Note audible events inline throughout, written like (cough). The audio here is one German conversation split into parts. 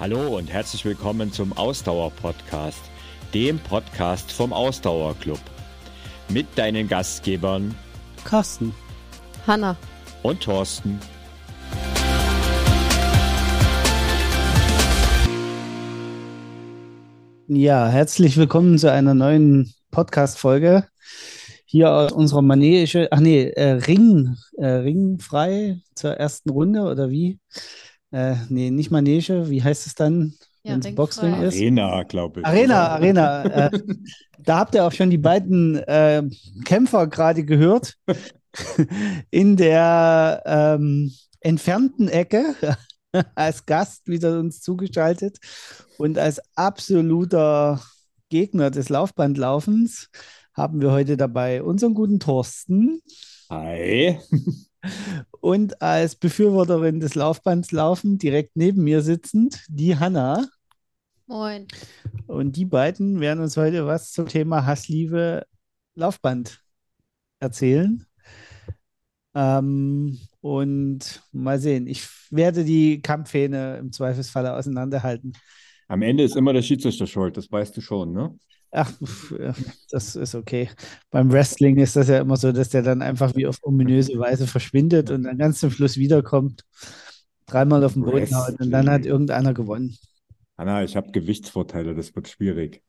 Hallo und herzlich willkommen zum Ausdauer-Podcast, dem Podcast vom Ausdauerclub. Mit deinen Gastgebern Carsten, Hanna und Thorsten. Ja, herzlich willkommen zu einer neuen Podcast-Folge. Hier aus unserer Manege, ach nee, äh, Ring, äh, Ringfrei zur ersten Runde oder wie? Äh, nee, nicht Manege, wie heißt es dann, Ja, wenn es. Boxring ist? Arena, glaube ich. Arena, Arena. Äh, (laughs) da habt ihr auch schon die beiden äh, Kämpfer gerade gehört. (laughs) In der ähm, entfernten Ecke (laughs) als Gast wieder uns zugeschaltet und als absoluter Gegner des Laufbandlaufens haben wir heute dabei unseren guten Thorsten Hi. Und als Befürworterin des Laufbandslaufen direkt neben mir sitzend die Hanna. Moin. Und die beiden werden uns heute was zum Thema Hassliebe Laufband erzählen. Ähm, und mal sehen, ich werde die Kampfhähne im Zweifelsfalle auseinanderhalten. Am Ende ist immer der Schiedsrichter schuld, das weißt du schon, ne? Ach, ja, das ist okay. Beim Wrestling ist das ja immer so, dass der dann einfach wie auf ominöse Weise verschwindet und dann ganz zum Schluss wiederkommt, dreimal auf den Boden haut und dann hat irgendeiner gewonnen. Hanna, ich habe Gewichtsvorteile, das wird schwierig.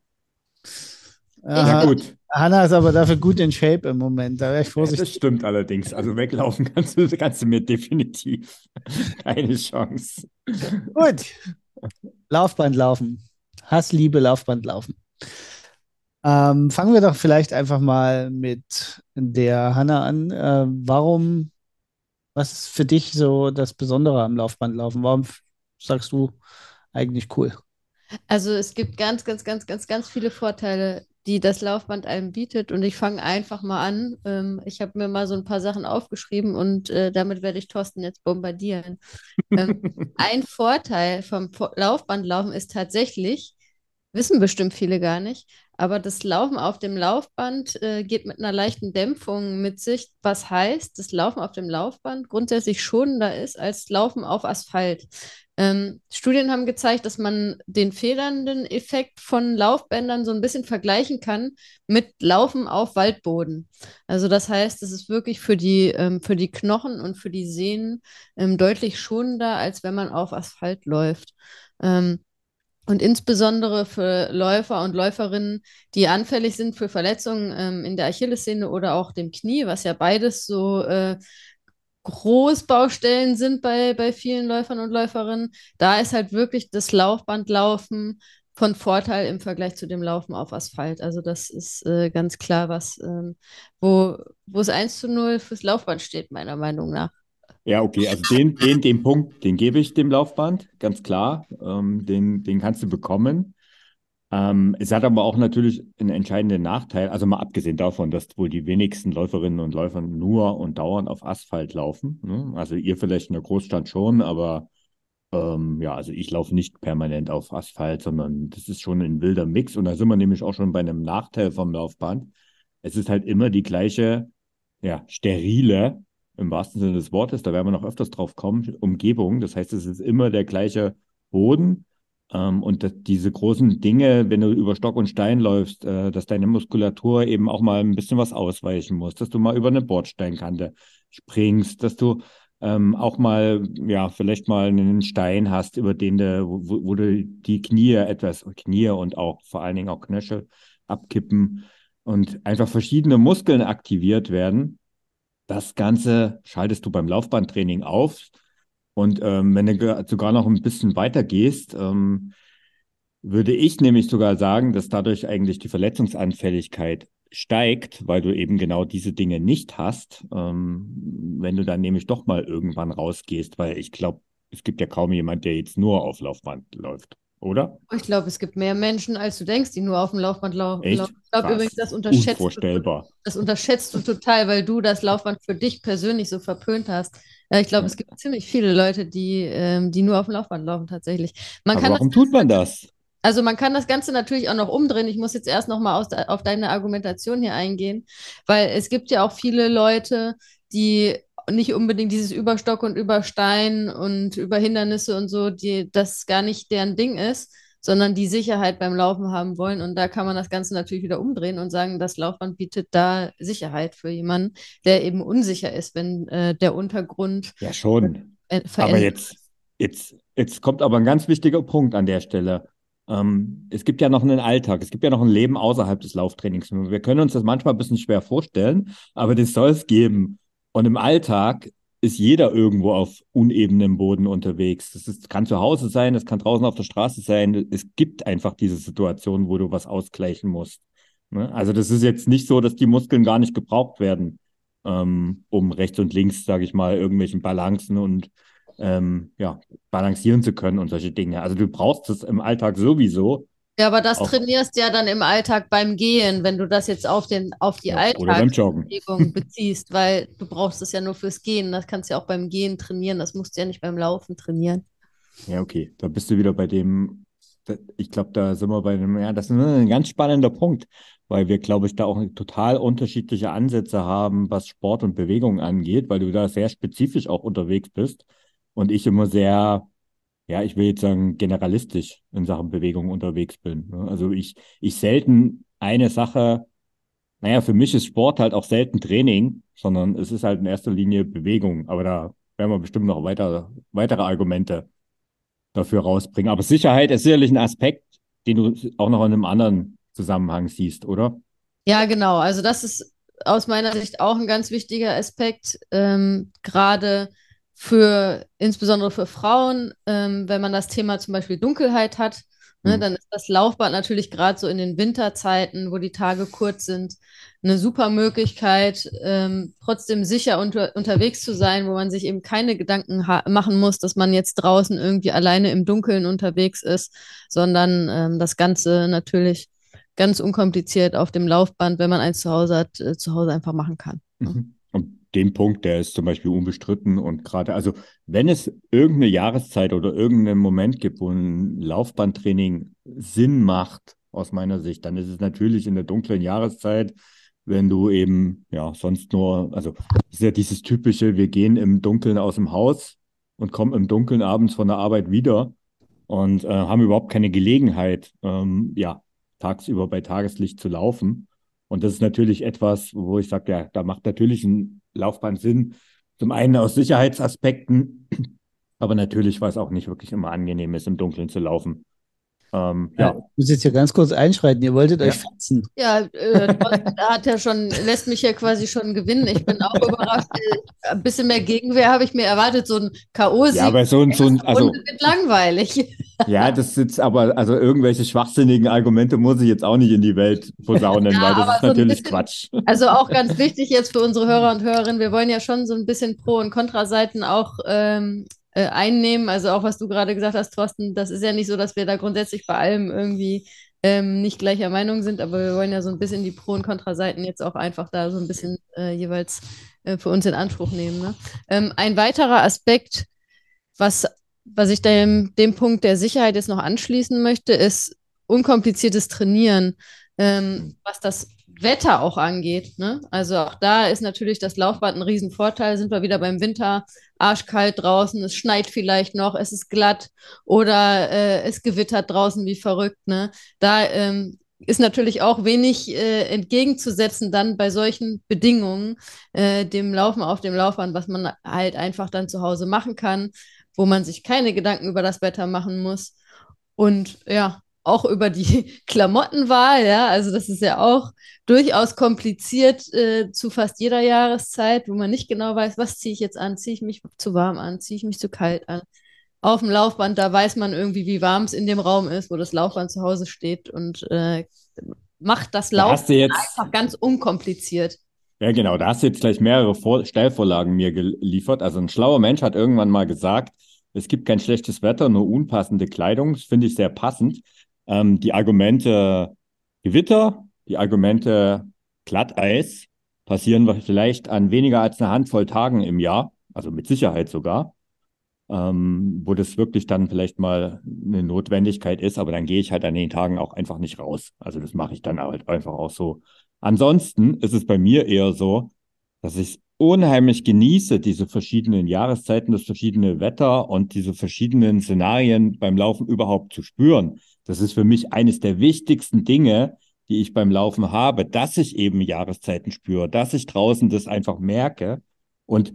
Aha, Ja, gut. Hanna ist aber dafür gut in Shape im Moment, da wäre ich Ja, vorsichtig. das stimmt allerdings. Also weglaufen kannst du, kannst du mir definitiv keine Chance. Gut. Laufband laufen. Hassliebe Laufband laufen. Ähm, fangen wir doch vielleicht einfach mal mit der Hanna an. Äh, warum, was ist für dich so das Besondere am Laufbandlaufen? Warum sagst du eigentlich cool? Also es gibt ganz, ganz, ganz, ganz, ganz viele Vorteile, die das Laufband einem bietet. Und ich fange einfach mal an. Ähm, ich habe mir mal so ein paar Sachen aufgeschrieben und äh, damit werde ich Thorsten jetzt bombardieren. Ähm, (laughs) ein Vorteil vom Laufbandlaufen ist tatsächlich, wissen bestimmt viele gar nicht, aber das Laufen auf dem Laufband äh, geht mit einer leichten Dämpfung mit sich, was heißt, das Laufen auf dem Laufband grundsätzlich schonender ist als Laufen auf Asphalt. Ähm, Studien haben gezeigt, dass man den federnden Effekt von Laufbändern so ein bisschen vergleichen kann mit Laufen auf Waldboden. Also das heißt, es ist wirklich für die, ähm, für die Knochen und für die Sehnen ähm, deutlich schonender, als wenn man auf Asphalt läuft. Ähm, und insbesondere für Läufer und Läuferinnen, die anfällig sind für Verletzungen ähm, in der Achillessehne oder auch dem Knie, was ja beides so äh, Großbaustellen sind bei, bei vielen Läufern und Läuferinnen, da ist halt wirklich das Laufbandlaufen von Vorteil im Vergleich zu dem Laufen auf Asphalt. Also das ist äh, ganz klar was, ähm, wo, wo es 1 zu 0 fürs Laufband steht, meiner Meinung nach. Ja, okay, also den, den, den Punkt, den gebe ich dem Laufband, ganz klar. Ähm, den, den kannst du bekommen. Ähm, es hat aber auch natürlich einen entscheidenden Nachteil, also mal abgesehen davon, dass wohl die wenigsten Läuferinnen und Läufer nur und dauernd auf Asphalt laufen. Ne? Also ihr vielleicht in der Großstadt schon, aber ähm, ja, also ich laufe nicht permanent auf Asphalt, sondern das ist schon ein wilder Mix. Und da sind wir nämlich auch schon bei einem Nachteil vom Laufband. Es ist halt immer die gleiche, ja, sterile, im wahrsten Sinne des Wortes, da werden wir noch öfters drauf kommen, Umgebung. Das heißt, es ist immer der gleiche Boden. Ähm, und das, diese großen Dinge, wenn du über Stock und Stein läufst, äh, dass deine Muskulatur eben auch mal ein bisschen was ausweichen muss, dass du mal über eine Bordsteinkante springst, dass du ähm, auch mal, ja, vielleicht mal einen Stein hast, über den du, wo, wo du die Knie etwas, Knie und auch vor allen Dingen auch Knöchel abkippen und einfach verschiedene Muskeln aktiviert werden. Das Ganze schaltest du beim Laufbandtraining auf. Und ähm, wenn du sogar noch ein bisschen weiter gehst, ähm, würde ich nämlich sogar sagen, dass dadurch eigentlich die Verletzungsanfälligkeit steigt, weil du eben genau diese Dinge nicht hast, ähm, wenn du dann nämlich doch mal irgendwann rausgehst, weil ich glaube, es gibt ja kaum jemand, der jetzt nur auf Laufband läuft, oder? Ich glaube, es gibt mehr Menschen, als du denkst, die nur auf dem Laufband laufen. Ich glaube übrigens, das unterschätzt du, Unvorstellbar. das unterschätzt du total, weil du das Laufband für dich persönlich so verpönt hast. Ich glaube, es gibt ziemlich viele Leute, die, ähm, die nur auf dem Laufband laufen, tatsächlich. Man Aber kann das warum tut man das? Also man kann das Ganze natürlich auch noch umdrehen. Ich muss jetzt erst noch mal auf deine Argumentation hier eingehen, weil es gibt ja auch viele Leute, die nicht unbedingt dieses Überstock und Überstein und über Hindernisse und so, die, das gar nicht deren Ding ist, sondern die Sicherheit beim Laufen haben wollen. Und da kann man das Ganze natürlich wieder umdrehen und sagen, das Laufband bietet da Sicherheit für jemanden, der eben unsicher ist, wenn äh, der Untergrund. Ja, schon. Äh, aber jetzt, jetzt, jetzt kommt aber ein ganz wichtiger Punkt an der Stelle. Ähm, es gibt ja noch einen Alltag, es gibt ja noch ein Leben außerhalb des Lauftrainings. Wir können uns das manchmal ein bisschen schwer vorstellen, aber das soll es geben. Und im Alltag ist jeder irgendwo auf unebenem Boden unterwegs. Das ist, kann zu Hause sein, das kann draußen auf der Straße sein. Es gibt einfach diese Situation, wo du was ausgleichen musst. Ne? Also das ist jetzt nicht so, dass die Muskeln gar nicht gebraucht werden, ähm, um rechts und links, sage ich mal, irgendwelchen Balancen und ähm, ja, balancieren zu können und solche Dinge. Also du brauchst es im Alltag sowieso. Ja, aber das auch. trainierst ja dann im Alltag beim Gehen, wenn du das jetzt auf, den, auf die ja, Alltagsbewegung (laughs) beziehst, weil du brauchst es ja nur fürs Gehen. Das kannst du ja auch beim Gehen trainieren, das musst du ja nicht beim Laufen trainieren. Ja, okay. Da bist du wieder bei dem, ich glaube, da sind wir bei dem, ja, das ist ein ganz spannender Punkt, weil wir, glaube ich, da auch total unterschiedliche Ansätze haben, was Sport und Bewegung angeht, weil du da sehr spezifisch auch unterwegs bist und ich immer sehr ja, ich will jetzt sagen, generalistisch in Sachen Bewegung unterwegs bin. Ne? Also ich, ich selten eine Sache, naja, für mich ist Sport halt auch selten Training, sondern es ist halt in erster Linie Bewegung. Aber da werden wir bestimmt noch weiter, weitere Argumente dafür rausbringen. Aber Sicherheit ist sicherlich ein Aspekt, den du auch noch in einem anderen Zusammenhang siehst, oder? Ja, genau. Also das ist aus meiner Sicht auch ein ganz wichtiger Aspekt, ähm, gerade für insbesondere für Frauen, ähm, wenn man das Thema zum Beispiel Dunkelheit hat, ne, mhm. dann ist das Laufbad natürlich gerade so in den Winterzeiten, wo die Tage kurz sind, eine super Möglichkeit, ähm, trotzdem sicher unter, unterwegs zu sein, wo man sich eben keine Gedanken machen muss, dass man jetzt draußen irgendwie alleine im Dunkeln unterwegs ist, sondern ähm, das Ganze natürlich ganz unkompliziert auf dem Laufband, wenn man eins zu Hause hat, äh, zu Hause einfach machen kann. Mhm den Punkt, der ist zum Beispiel unbestritten und gerade, also wenn es irgendeine Jahreszeit oder irgendeinen Moment gibt, wo ein Laufbandtraining Sinn macht, aus meiner Sicht, dann ist es natürlich in der dunklen Jahreszeit, wenn du eben, ja, sonst nur, also ist ja dieses typische, wir gehen im Dunkeln aus dem Haus und kommen im Dunkeln abends von der Arbeit wieder und äh, haben überhaupt keine Gelegenheit, ähm, ja, tagsüber bei Tageslicht zu laufen. Und das ist natürlich etwas, wo ich sage, ja, da macht natürlich ein Laufbahn Sinn. Zum einen aus Sicherheitsaspekten, (clears throat) aber natürlich, weil es auch nicht wirklich immer angenehm ist, im Dunkeln zu laufen. Ähm, ja. Ich muss jetzt hier ganz kurz einschreiten. Ihr wolltet ja. euch fetzen. Ja, äh, hat ja schon, lässt mich ja quasi schon gewinnen. Ich bin auch überrascht. Ein bisschen mehr Gegenwehr habe ich mir erwartet. So ein K.O.-Sieg. Ja, aber so ein, so ein also, wird langweilig. Ja, das ist jetzt aber, also irgendwelche schwachsinnigen Argumente muss ich jetzt auch nicht in die Welt posaunen, ja, weil das ist so natürlich bisschen, Quatsch. Also auch ganz wichtig jetzt für unsere Hörer und Hörerinnen, wir wollen ja schon so ein bisschen Pro- und Kontraseiten auch ähm, äh, einnehmen. Also auch was du gerade gesagt hast, Thorsten, das ist ja nicht so, dass wir da grundsätzlich bei allem irgendwie ähm, nicht gleicher Meinung sind, aber wir wollen ja so ein bisschen die Pro- und Kontraseiten jetzt auch einfach da so ein bisschen äh, jeweils äh, für uns in Anspruch nehmen. Ne? Ähm, ein weiterer Aspekt, was, was ich dem, dem Punkt der Sicherheit jetzt noch anschließen möchte, ist unkompliziertes Trainieren, ähm, was das Wetter auch angeht. Ne? Also auch da ist natürlich das Laufbad ein Riesenvorteil. Sind wir wieder beim Winter, arschkalt draußen, es schneit vielleicht noch, es ist glatt oder äh, es gewittert draußen wie verrückt. Ne? Da ähm, ist natürlich auch wenig äh, entgegenzusetzen dann bei solchen Bedingungen äh, dem Laufen auf dem Laufband, was man halt einfach dann zu Hause machen kann, wo man sich keine Gedanken über das Wetter machen muss. Und ja, auch über die (laughs) Klamottenwahl, ja, also das ist ja auch durchaus kompliziert äh, zu fast jeder Jahreszeit, wo man nicht genau weiß, was ziehe ich jetzt an, ziehe ich mich zu warm an, ziehe ich mich zu kalt an. Auf dem Laufband, da weiß man irgendwie, wie warm es in dem Raum ist, wo das Laufband zu Hause steht und äh, macht das Laufen jetzt, einfach ganz unkompliziert. Ja, genau, da hast du jetzt gleich mehrere Vor Stellvorlagen mir geliefert. Also ein schlauer Mensch hat irgendwann mal gesagt, es gibt kein schlechtes Wetter, nur unpassende Kleidung. Das finde ich sehr passend ähm, die Argumente Gewitter, die Argumente Glatteis passieren vielleicht an weniger als eine Handvoll Tagen im Jahr, also mit Sicherheit sogar, ähm, wo das wirklich dann vielleicht mal eine Notwendigkeit ist, aber dann gehe ich halt an den Tagen auch einfach nicht raus. Also das mache ich dann halt einfach auch so. Ansonsten ist es bei mir eher so, dass ich unheimlich genieße, diese verschiedenen Jahreszeiten, das verschiedene Wetter und diese verschiedenen Szenarien beim Laufen überhaupt zu spüren. Das ist für mich eines der wichtigsten Dinge, die ich beim Laufen habe, dass ich eben Jahreszeiten spüre, dass ich draußen das einfach merke. Und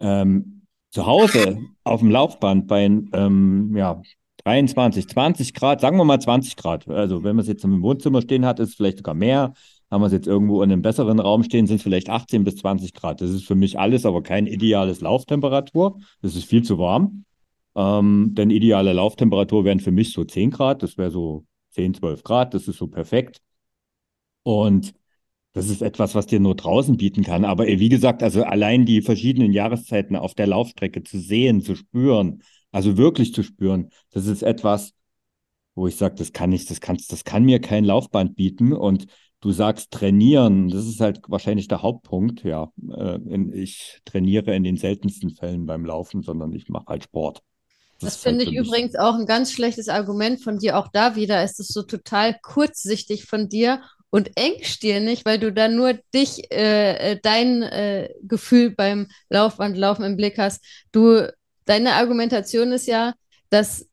ähm, zu Hause auf dem Laufband bei ähm, ja, 23, 20 Grad, sagen wir mal 20 Grad. Also wenn man es jetzt im Wohnzimmer stehen hat, ist es vielleicht sogar mehr. Haben wir es jetzt irgendwo in einem besseren Raum stehen, sind es vielleicht 18 bis 20 Grad. Das ist für mich alles, aber kein ideales Lauftemperatur. Das ist viel zu warm. Ähm, denn ideale Lauftemperatur wären für mich so 10 Grad. Das wäre so 10, 12 Grad. Das ist so perfekt. Und das ist etwas, was dir nur draußen bieten kann. Aber wie gesagt, also allein die verschiedenen Jahreszeiten auf der Laufstrecke zu sehen, zu spüren, also wirklich zu spüren, das ist etwas, wo ich sage, das kann ich, das kannst, das kann mir kein Laufband bieten. Und du sagst trainieren, das ist halt wahrscheinlich der Hauptpunkt. Ja, äh, ich trainiere in den seltensten Fällen beim Laufen, sondern ich mache halt Sport. Das, das finde halt ich übrigens auch ein ganz schlechtes Argument von dir. Auch da wieder ist es so total kurzsichtig von dir und engstirnig, weil du dann nur dich, äh, äh dein äh, Gefühl beim Laufbandlaufen im Blick hast. Du deine Argumentation ist ja, dass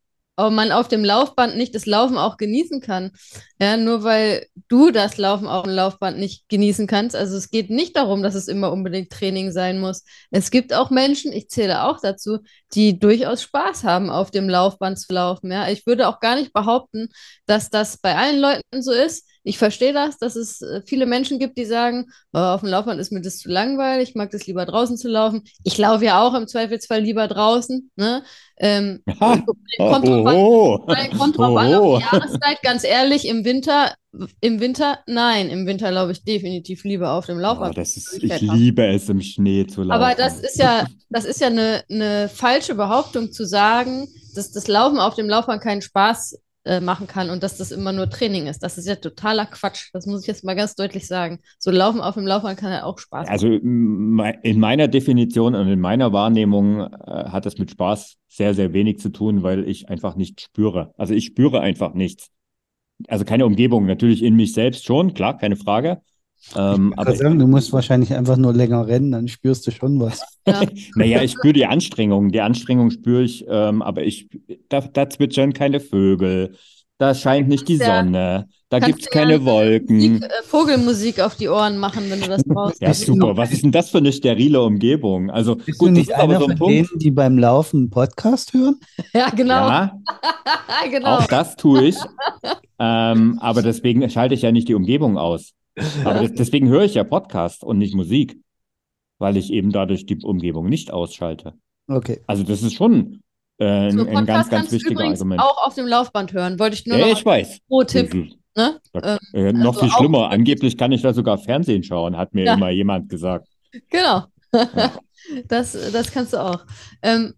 man auf dem Laufband nicht das Laufen auch genießen kann. Ja, nur weil du das Laufen auf dem Laufband nicht genießen kannst. Also es geht nicht darum, dass es immer unbedingt Training sein muss. Es gibt auch Menschen, ich zähle auch dazu, die durchaus Spaß haben, auf dem Laufband zu laufen. Ja, ich würde auch gar nicht behaupten, dass das bei allen Leuten so ist. Ich verstehe das, dass es äh, viele Menschen gibt, die sagen, oh, auf dem Laufband ist mir das zu langweilig, ich mag das lieber draußen zu laufen. Ich laufe ja auch im Zweifelsfall lieber draußen. Ne? Ähm, (laughs) kommt an, kommt drauf an auf die Jahreszeit, ganz ehrlich, im Winter, im Winter, nein, im Winter laufe ich definitiv lieber auf dem Laufband. Oh, ist, ich liebe es, im Schnee zu laufen. Aber das ist ja, das ist ja eine, eine falsche Behauptung zu sagen, dass das Laufen auf dem Laufband keinen Spaß äh, machen kann und dass das immer nur Training ist. Das ist ja totaler Quatsch. Das muss ich jetzt mal ganz deutlich sagen. So Laufen auf dem Laufband kann ja auch Spaß also, machen. Also in meiner Definition und in meiner Wahrnehmung äh, hat das mit Spaß sehr, sehr wenig zu tun, weil ich einfach nicht spüre. Also ich spüre einfach nichts. Also keine Umgebung, natürlich in mich selbst schon, klar, keine Frage. Ähm, aber sagen, du musst wahrscheinlich einfach nur länger rennen, dann spürst du schon was. (laughs) Ja. (laughs) naja, ich spüre die Anstrengung. Die Anstrengung spüre ich, ähm, aber ich, da, da zwitschern keine Vögel, da scheint nicht die Sonne, da gibt es keine ja Wolken. Musik, äh, Vogelmusik auf die Ohren machen, wenn du das brauchst. ja, super. Was ist denn das für eine sterile Umgebung? Also, Bist gut, du nicht einer so ein von Punkt. denen, die beim Laufen einen Podcast hören? (laughs) Ja, genau. Ja, genau. Auch das tue ich. ähm, aber deswegen schalte ich ja nicht die Umgebung aus. Aber deswegen höre ich ja Podcast und nicht Musik, weil ich eben dadurch die Umgebung nicht ausschalte. Okay. Also das ist schon äh, so, ein ganz, ganz wichtiger Argument. Auch auf dem Laufband hören, wollte ich nur ja, noch. ich weiß. Pro Tipp. Ne? Da, äh, ähm, noch also viel schlimmer. Angeblich kann ich da sogar Fernsehen schauen, hat mir ja. immer jemand gesagt. Genau. Ja. (laughs) das, das kannst du auch. Ähm,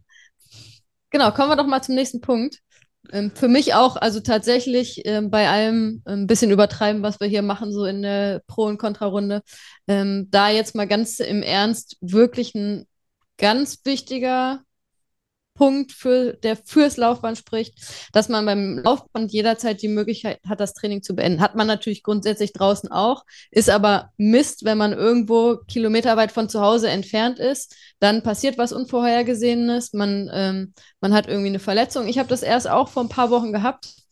genau, kommen wir doch mal zum nächsten Punkt. Ähm, für mich auch, also tatsächlich ähm, bei allem ein ähm, bisschen übertreiben, was wir hier machen, so in der Pro- und Kontrarunde. Ähm, da jetzt mal ganz im Ernst wirklich ein ganz wichtiger Punkt, für, der fürs Laufband spricht, dass man beim Laufband jederzeit die Möglichkeit hat, das Training zu beenden. Hat man natürlich grundsätzlich draußen auch, ist aber Mist, wenn man irgendwo kilometerweit von zu Hause entfernt ist, dann passiert was Unvorhergesehenes, man, ähm, man hat irgendwie eine Verletzung. Ich habe das erst auch vor ein paar Wochen gehabt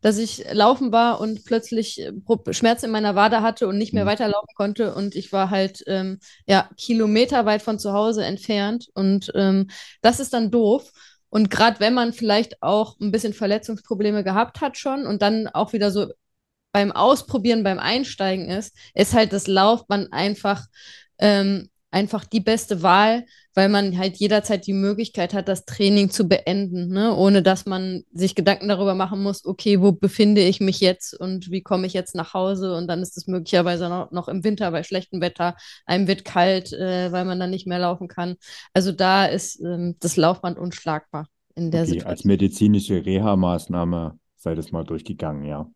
dass ich laufen war und plötzlich äh, Schmerzen in meiner Wade hatte und nicht mehr mhm. weiterlaufen konnte. Und ich war halt ähm, ja, kilometerweit von zu Hause entfernt. Und ähm, das ist dann doof. Und gerade wenn man vielleicht auch ein bisschen Verletzungsprobleme gehabt hat schon und dann auch wieder so beim Ausprobieren, beim Einsteigen ist, ist halt das Laufband einfach ähm, einfach die beste Wahl, weil man halt jederzeit die Möglichkeit hat, das Training zu beenden, ne? ohne dass man sich Gedanken darüber machen muss, okay, wo befinde ich mich jetzt und wie komme ich jetzt nach Hause und dann ist es möglicherweise noch, noch, im Winter bei schlechtem Wetter, einem wird kalt, äh, weil man dann nicht mehr laufen kann. Also da ist ähm, das Laufband unschlagbar in der okay, Situation. Als medizinische Reha-Maßnahme sei das mal durchgegangen, ja.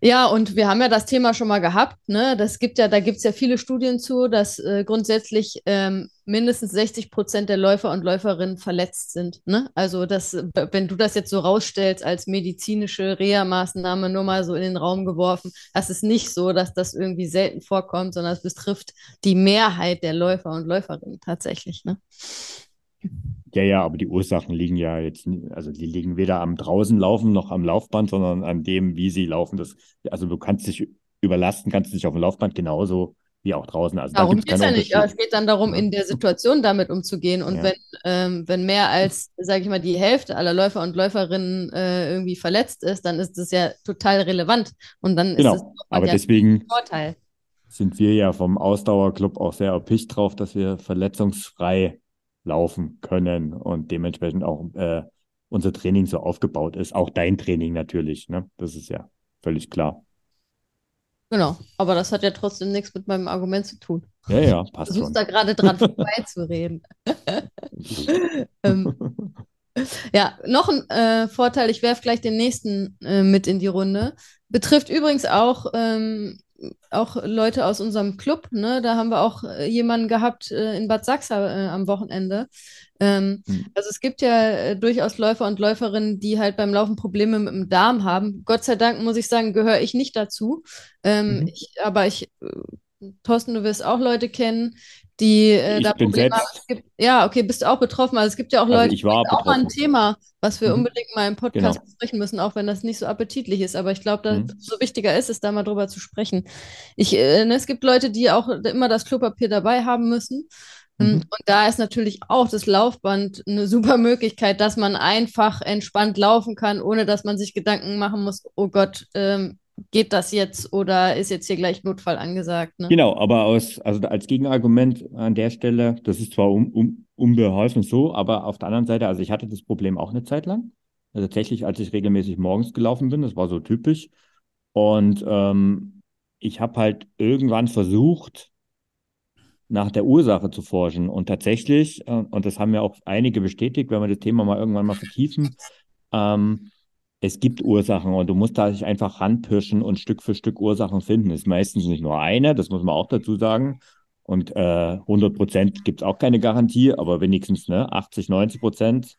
Ja, und wir haben ja das Thema schon mal gehabt, ne? Das gibt ja, da gibt es ja viele Studien zu, dass äh, grundsätzlich ähm, mindestens 60 Prozent der Läufer und Läuferinnen verletzt sind. Ne? Also, das, wenn du das jetzt so rausstellst als medizinische Reha-Maßnahme, nur mal so in den Raum geworfen, das ist nicht so, dass das irgendwie selten vorkommt, sondern es betrifft die Mehrheit der Läufer und Läuferinnen tatsächlich. Ne? Ja, ja, aber die Ursachen liegen ja jetzt, also die liegen weder am draußen laufen noch am Laufband, sondern an dem, wie sie laufen. Das, also du kannst dich überlasten, kannst dich auf dem Laufband genauso wie auch draußen. Also darum da geht es ja nicht. Es geht dann darum, in der Situation damit umzugehen. Und ja. wenn, ähm, wenn mehr als, sage ich mal, die Hälfte aller Läufer und Läuferinnen äh, irgendwie verletzt ist, dann ist das ja total relevant. Und dann genau. ist es aber ja deswegen Vorteil. sind wir ja vom Ausdauerclub auch sehr erpicht drauf, dass wir verletzungsfrei laufen können und dementsprechend auch äh, unser Training so aufgebaut ist. Auch dein Training natürlich, ne? Das ist ja völlig klar. Genau, aber das hat ja trotzdem nichts mit meinem Argument zu tun. Ja, ja, passt Du schon. da gerade dran vorbeizureden. (laughs) ähm, ja, noch ein äh, Vorteil, ich werfe gleich den nächsten äh, mit in die Runde. Betrifft übrigens auch ähm, auch Leute aus unserem Club, ne? Da haben wir auch äh, jemanden gehabt äh, in Bad Sachsa äh, am Wochenende. Ähm, hm. Also es gibt ja äh, durchaus Läufer und Läuferinnen, die halt beim Laufen Probleme mit dem Darm haben. Gott sei Dank muss ich sagen, gehöre ich nicht dazu. Ähm, mhm. ich, aber ich, äh, Thorsten, du wirst auch Leute kennen, die äh, da Probleme haben. Gibt, ja, okay, bist du auch betroffen. Also es gibt ja auch also Leute, ich war das ist auch mal ein Thema, was wir mhm. unbedingt mal im Podcast genau. besprechen müssen, auch wenn das nicht so appetitlich ist. Aber ich glaube, mhm. so wichtiger ist es, da mal drüber zu sprechen. Ich, äh, ne, es gibt Leute, die auch immer das Klopapier dabei haben müssen. Mhm. Und da ist natürlich auch das Laufband eine super Möglichkeit, dass man einfach entspannt laufen kann, ohne dass man sich Gedanken machen muss, oh Gott, ähm, geht das jetzt oder ist jetzt hier gleich Notfall angesagt? Ne? Genau, aber aus, also als Gegenargument an der Stelle, das ist zwar um, um, unbeholfen so, aber auf der anderen Seite, also ich hatte das Problem auch eine Zeit lang. Also tatsächlich, als ich regelmäßig morgens gelaufen bin, das war so typisch. Und ähm, ich habe halt irgendwann versucht, nach der Ursache zu forschen. Und tatsächlich, äh, und das haben ja auch einige bestätigt, wenn wir das Thema mal irgendwann mal vertiefen, ähm, es gibt Ursachen und du musst da sich einfach ranpirschen und Stück für Stück Ursachen finden. Ist meistens nicht nur eine, das muss man auch dazu sagen. Und äh, 100 Prozent gibt es auch keine Garantie, aber wenigstens ne, 80, 90 Prozent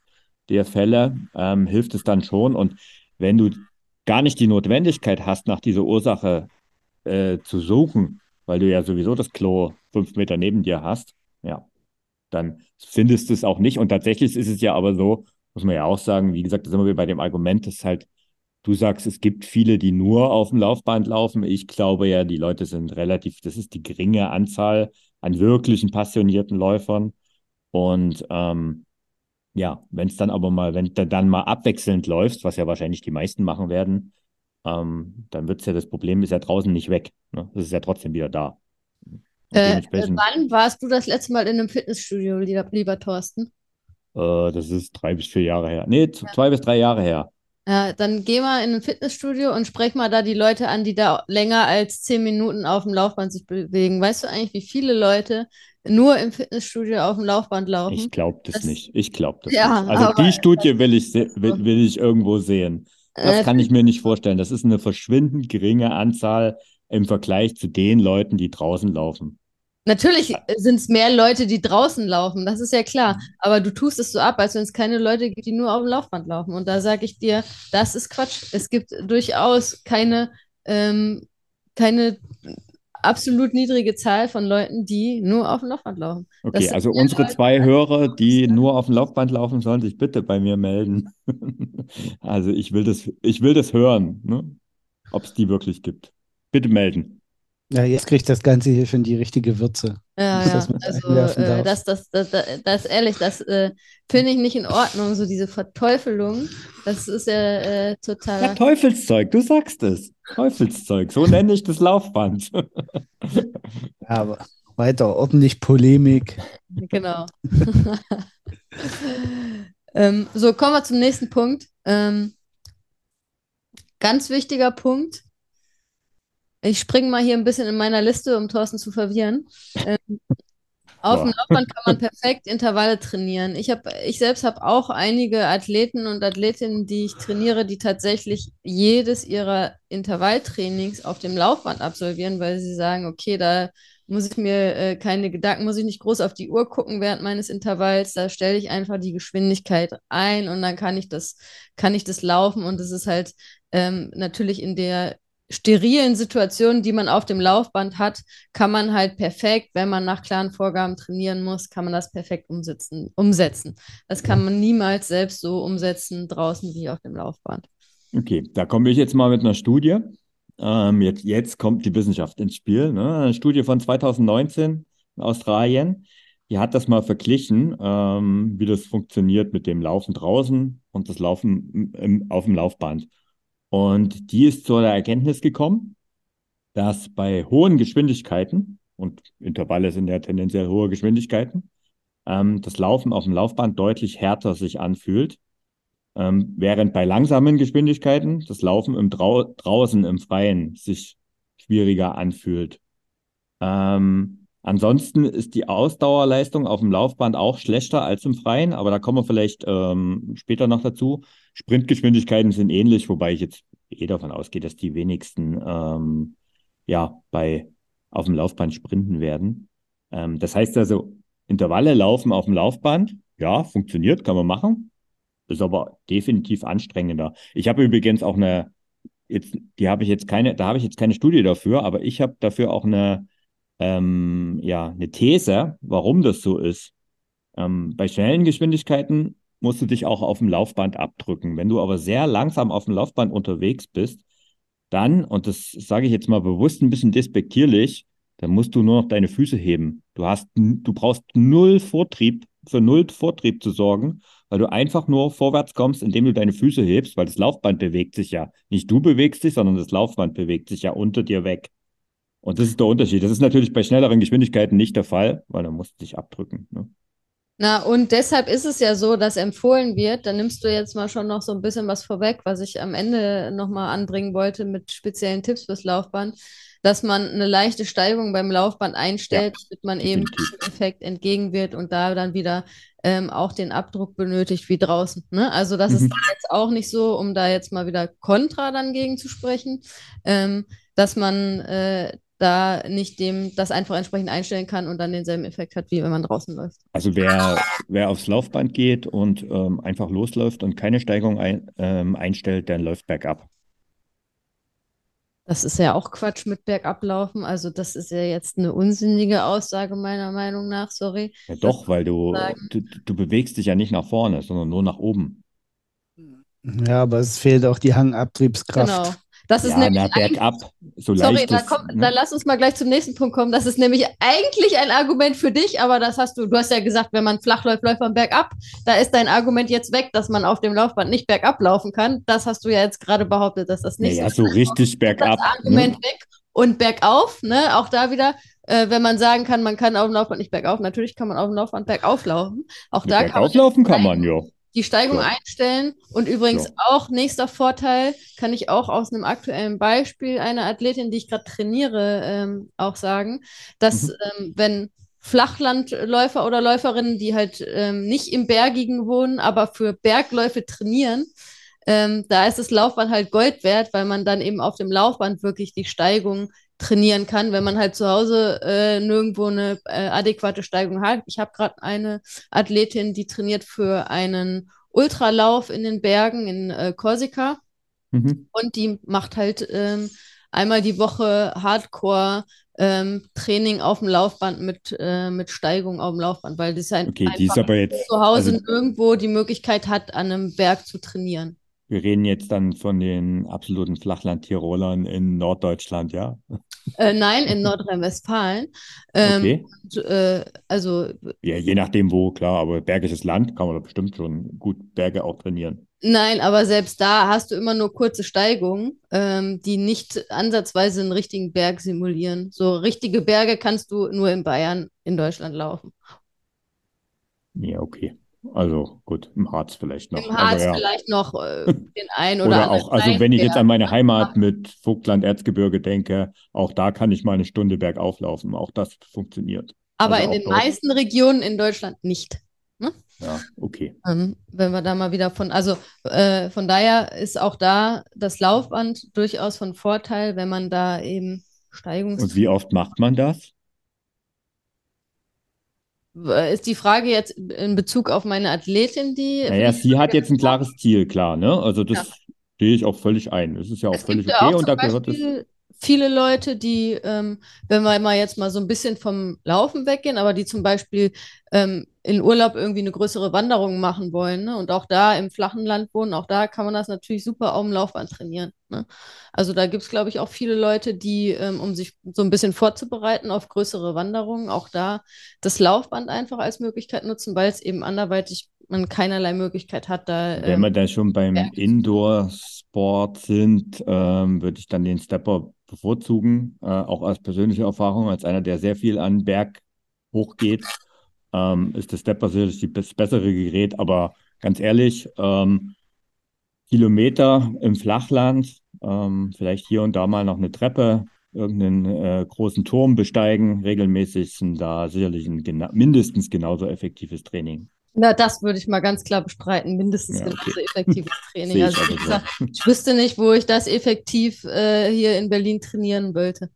der Fälle ähm, hilft es dann schon. Und wenn du gar nicht die Notwendigkeit hast, nach dieser Ursache äh, zu suchen, weil du ja sowieso das Klo fünf Meter neben dir hast, ja, dann findest du es auch nicht. Und tatsächlich ist es ja aber so, muss man ja auch sagen, wie gesagt, da sind wir bei dem Argument, dass halt, du sagst, es gibt viele, die nur auf dem Laufband laufen. Ich glaube ja, die Leute sind relativ, das ist die geringe Anzahl an wirklichen passionierten Läufern. Und ähm, ja, wenn es dann aber mal, wenn du dann mal abwechselnd läufst, was ja wahrscheinlich die meisten machen werden, ähm, dann wird es ja das Problem ist ja draußen nicht weg. Ne? Das ist ja trotzdem wieder da. Äh, wann warst du das letzte Mal in einem Fitnessstudio, lieber, lieber Thorsten? Äh, das ist drei bis vier Jahre her. Nee, ja. zwei bis drei Jahre her. Ja, dann geh mal in ein Fitnessstudio und sprech mal da die Leute an, die da länger als zehn Minuten auf dem Laufband sich bewegen. Weißt du eigentlich, wie viele Leute nur im Fitnessstudio auf dem Laufband laufen? Ich glaube das, das, nicht. Ich glaube das ja, nicht. Also die Studie will ich, will, will ich irgendwo sehen. Das äh, kann ich mir nicht vorstellen. Das ist eine verschwindend geringe Anzahl im Vergleich zu den Leuten, die draußen laufen. Natürlich sind es mehr Leute, die draußen laufen, das ist ja klar. Mhm. Aber du tust es so ab, als wenn es keine Leute gibt, die nur auf dem Laufband laufen. Und da sage ich dir, das ist Quatsch. Es gibt durchaus keine, ähm, keine absolut niedrige Zahl von Leuten, die nur auf dem Laufband laufen. Okay, also unsere Leute, zwei Hörer, die nur auf dem Laufband laufen, sollen sich bitte bei mir melden. (laughs) also ich will das, ich will das hören, ne? ob es die wirklich gibt. Bitte melden. Ja, jetzt kriegt das Ganze hier schon die richtige Würze. Ja, ja. Das also äh, das, das, das, das, das, ehrlich, das äh, finde ich nicht in Ordnung, so diese Verteufelung. Das ist ja äh, total. Ja, Teufelszeug, du sagst es. Teufelszeug, so nenne ich das Laufband. (laughs) ja, aber weiter, ordentlich Polemik. Genau. (laughs) ähm, so, kommen wir zum nächsten Punkt. Ähm, ganz wichtiger Punkt ich springe mal hier ein bisschen in meiner Liste, um Thorsten zu verwirren. Ähm, Auf dem Laufband kann man perfekt Intervalle trainieren. Ich habe, ich selbst habe auch einige Athleten und Athletinnen, die ich trainiere, die tatsächlich jedes ihrer Intervalltrainings auf dem Laufband absolvieren, weil sie sagen, okay, da muss ich mir äh, keine Gedanken, muss ich nicht groß auf die Uhr gucken während meines Intervalls. Da stelle ich einfach die Geschwindigkeit ein und dann kann ich das, kann ich das laufen. Und das ist halt ähm, natürlich in der sterilen Situationen, die man auf dem Laufband hat, kann man halt perfekt, wenn man nach klaren Vorgaben trainieren muss, kann man das perfekt umsetzen. umsetzen. Das kann man niemals selbst so umsetzen draußen wie auf dem Laufband. Okay, da komme ich jetzt mal mit einer Studie. Ähm, jetzt, jetzt kommt die Wissenschaft ins Spiel. Ne? Eine Studie von 2019 in Australien. Die hat das mal verglichen, ähm, wie das funktioniert mit dem Laufen draußen und das Laufen im, auf dem Laufband. Und die ist zu der Erkenntnis gekommen, dass bei hohen Geschwindigkeiten, und Intervalle sind ja tendenziell hohe Geschwindigkeiten, ähm, das Laufen auf dem Laufband deutlich härter sich anfühlt, ähm, während bei langsamen Geschwindigkeiten das Laufen im Drau draußen im Freien sich schwieriger anfühlt. Ähm, ansonsten ist die Ausdauerleistung auf dem Laufband auch schlechter als im Freien, aber da kommen wir vielleicht ähm, später noch dazu. Sprintgeschwindigkeiten sind ähnlich, wobei ich jetzt eh davon ausgehe, dass die wenigsten ähm, ja bei auf dem Laufband sprinten werden. Ähm, das heißt also, Intervalle laufen auf dem Laufband, ja, funktioniert, kann man machen, ist aber definitiv anstrengender. Ich habe übrigens auch eine, jetzt, die habe ich jetzt keine, da habe ich jetzt keine Studie dafür, aber ich habe dafür auch eine, ähm, ja, eine These, warum das so ist. Ähm, bei schnellen Geschwindigkeiten musst du dich auch auf dem Laufband abdrücken. Wenn du aber sehr langsam auf dem Laufband unterwegs bist, dann, und das sage ich jetzt mal bewusst ein bisschen despektierlich, dann musst du nur noch deine Füße heben. Du hast, du brauchst null Vortrieb, für null Vortrieb zu sorgen, weil du einfach nur vorwärts kommst, indem du deine Füße hebst, weil das Laufband bewegt sich ja. Nicht du bewegst dich, sondern das Laufband bewegt sich ja unter dir weg. Und das ist der Unterschied. Das ist natürlich bei schnelleren Geschwindigkeiten nicht der Fall, weil dann musst du dich abdrücken. Ne? Na, und deshalb ist es ja so, dass empfohlen wird, da nimmst du jetzt mal schon noch so ein bisschen was vorweg, was ich am Ende nochmal anbringen wollte mit speziellen Tipps fürs Laufband, dass man eine leichte Steigung beim Laufband einstellt, ja, damit man eben diesem Effekt entgegenwirkt und da dann wieder ähm, auch den Abdruck benötigt wie draußen. Ne? Also das mhm. ist jetzt auch nicht so, um da jetzt mal wieder kontra dann gegen zu sprechen, ähm, dass man äh, da nicht dem das einfach entsprechend einstellen kann und dann denselben Effekt hat, wie wenn man draußen läuft. Also wer, wer aufs Laufband geht und ähm, einfach losläuft und keine Steigung ein, ähm, einstellt, der läuft bergab. Das ist ja auch Quatsch mit Bergablaufen. Also das ist ja jetzt eine unsinnige Aussage meiner Meinung nach, sorry. Ja doch, weil du, du, du bewegst dich ja nicht nach vorne, sondern nur nach oben. Ja, aber es fehlt auch die Hangabtriebskraft. Genau. Das ist ja, nämlich na, bergab, so Sorry, da, komm, ne? da lass uns mal gleich zum nächsten Punkt kommen. Das ist nämlich eigentlich ein Argument für dich, aber das hast du, du hast ja gesagt, wenn man flach läuft, läuft man bergab. Da ist dein Argument jetzt weg, dass man auf dem Laufband nicht bergab laufen kann. Das hast du ja jetzt gerade behauptet, dass das nicht naja, so, so richtig bergab. Das Argument ne? weg und bergauf, ne? Auch da wieder, äh, wenn man sagen kann, man kann auf dem Laufband nicht bergauf, natürlich kann man auf dem Laufband bergauf laufen. Auch da kann man laufen kann man, ja die Steigung ja. einstellen. Und übrigens ja. auch nächster Vorteil, kann ich auch aus einem aktuellen Beispiel einer Athletin, die ich gerade trainiere, ähm, auch sagen, dass mhm. ähm, wenn Flachlandläufer oder Läuferinnen, die halt ähm, nicht im Bergigen wohnen, aber für Bergläufe trainieren, ähm, da ist das Laufband halt Gold wert, weil man dann eben auf dem Laufband wirklich die Steigung trainieren kann, wenn man halt zu Hause äh, nirgendwo eine äh, adäquate Steigung hat. Ich habe gerade eine Athletin, die trainiert für einen Ultralauf in den Bergen in äh, Korsika mhm. und die macht halt ähm, einmal die Woche Hardcore ähm, Training auf dem Laufband mit, äh, mit Steigung auf dem Laufband, weil das halt okay, die ist aber jetzt, zu Hause also, irgendwo die Möglichkeit hat, an einem Berg zu trainieren. Wir reden jetzt dann von den absoluten Flachland-Tirolern in Norddeutschland, ja? Äh, nein, in Nordrhein-Westfalen. Ähm, okay. Und, äh, also. Ja, je nachdem wo, klar, aber bergisches Land kann man da bestimmt schon gut Berge auch trainieren. Nein, aber selbst da hast du immer nur kurze Steigungen, ähm, die nicht ansatzweise einen richtigen Berg simulieren. So richtige Berge kannst du nur in Bayern in Deutschland laufen. Ja, okay. Also gut, im Harz vielleicht noch. Im Harz ja. vielleicht noch äh, (laughs) den einen oder, oder auch, also wenn ich jetzt an meine Heimat mit Vogtland, Erzgebirge denke, auch da kann ich mal eine Stunde bergauf laufen. Auch das funktioniert. Aber Also in den meisten Regionen in Deutschland nicht. Ja, okay. Ähm, wenn wir da mal wieder von, also äh, von daher ist auch da das Laufband durchaus von Vorteil, wenn man da eben Steigungs... Und wie oft macht man das? Äh, Ist die Frage jetzt in Bezug auf meine Athletin, die. Naja, sie hat jetzt ein klares Ziel, klar, ne? Also das Ja. sehe ich auch völlig ein. Das ist ja auch Es völlig ja okay auch und da gehört es. Beispiel viele Leute, die, ähm, wenn wir mal jetzt mal so ein bisschen vom Laufen weggehen, aber die zum Beispiel ähm, in Urlaub irgendwie eine größere Wanderung machen wollen, ne? Und auch da im flachen Land wohnen, auch da kann man das natürlich super auf dem Laufband trainieren. Ne? Also da gibt es, glaube ich, auch viele Leute, die, ähm, um sich so ein bisschen vorzubereiten auf größere Wanderungen, auch da das Laufband einfach als Möglichkeit nutzen, weil es eben anderweitig man keinerlei Möglichkeit hat, da Wenn ähm, wir da schon beim ja. Indoor-Sport sind, ähm, würde ich dann den Stepper bevorzugen, äh, auch aus persönlicher Erfahrung, als einer, der sehr viel an Berg hochgeht, ähm, ist der Stepper sicherlich das bessere Gerät, aber ganz ehrlich, ähm, Kilometer im Flachland, ähm, vielleicht hier und da mal noch eine Treppe, irgendeinen äh, großen Turm besteigen, regelmäßig sind da sicherlich ein gena mindestens genauso effektives Training. Na, das würde ich mal ganz klar bestreiten. Mindestens Ja, genauso okay. effektives (laughs) Training. Ich Also, also so. gesagt, ich wüsste nicht, wo ich das effektiv äh, hier in Berlin trainieren wollte.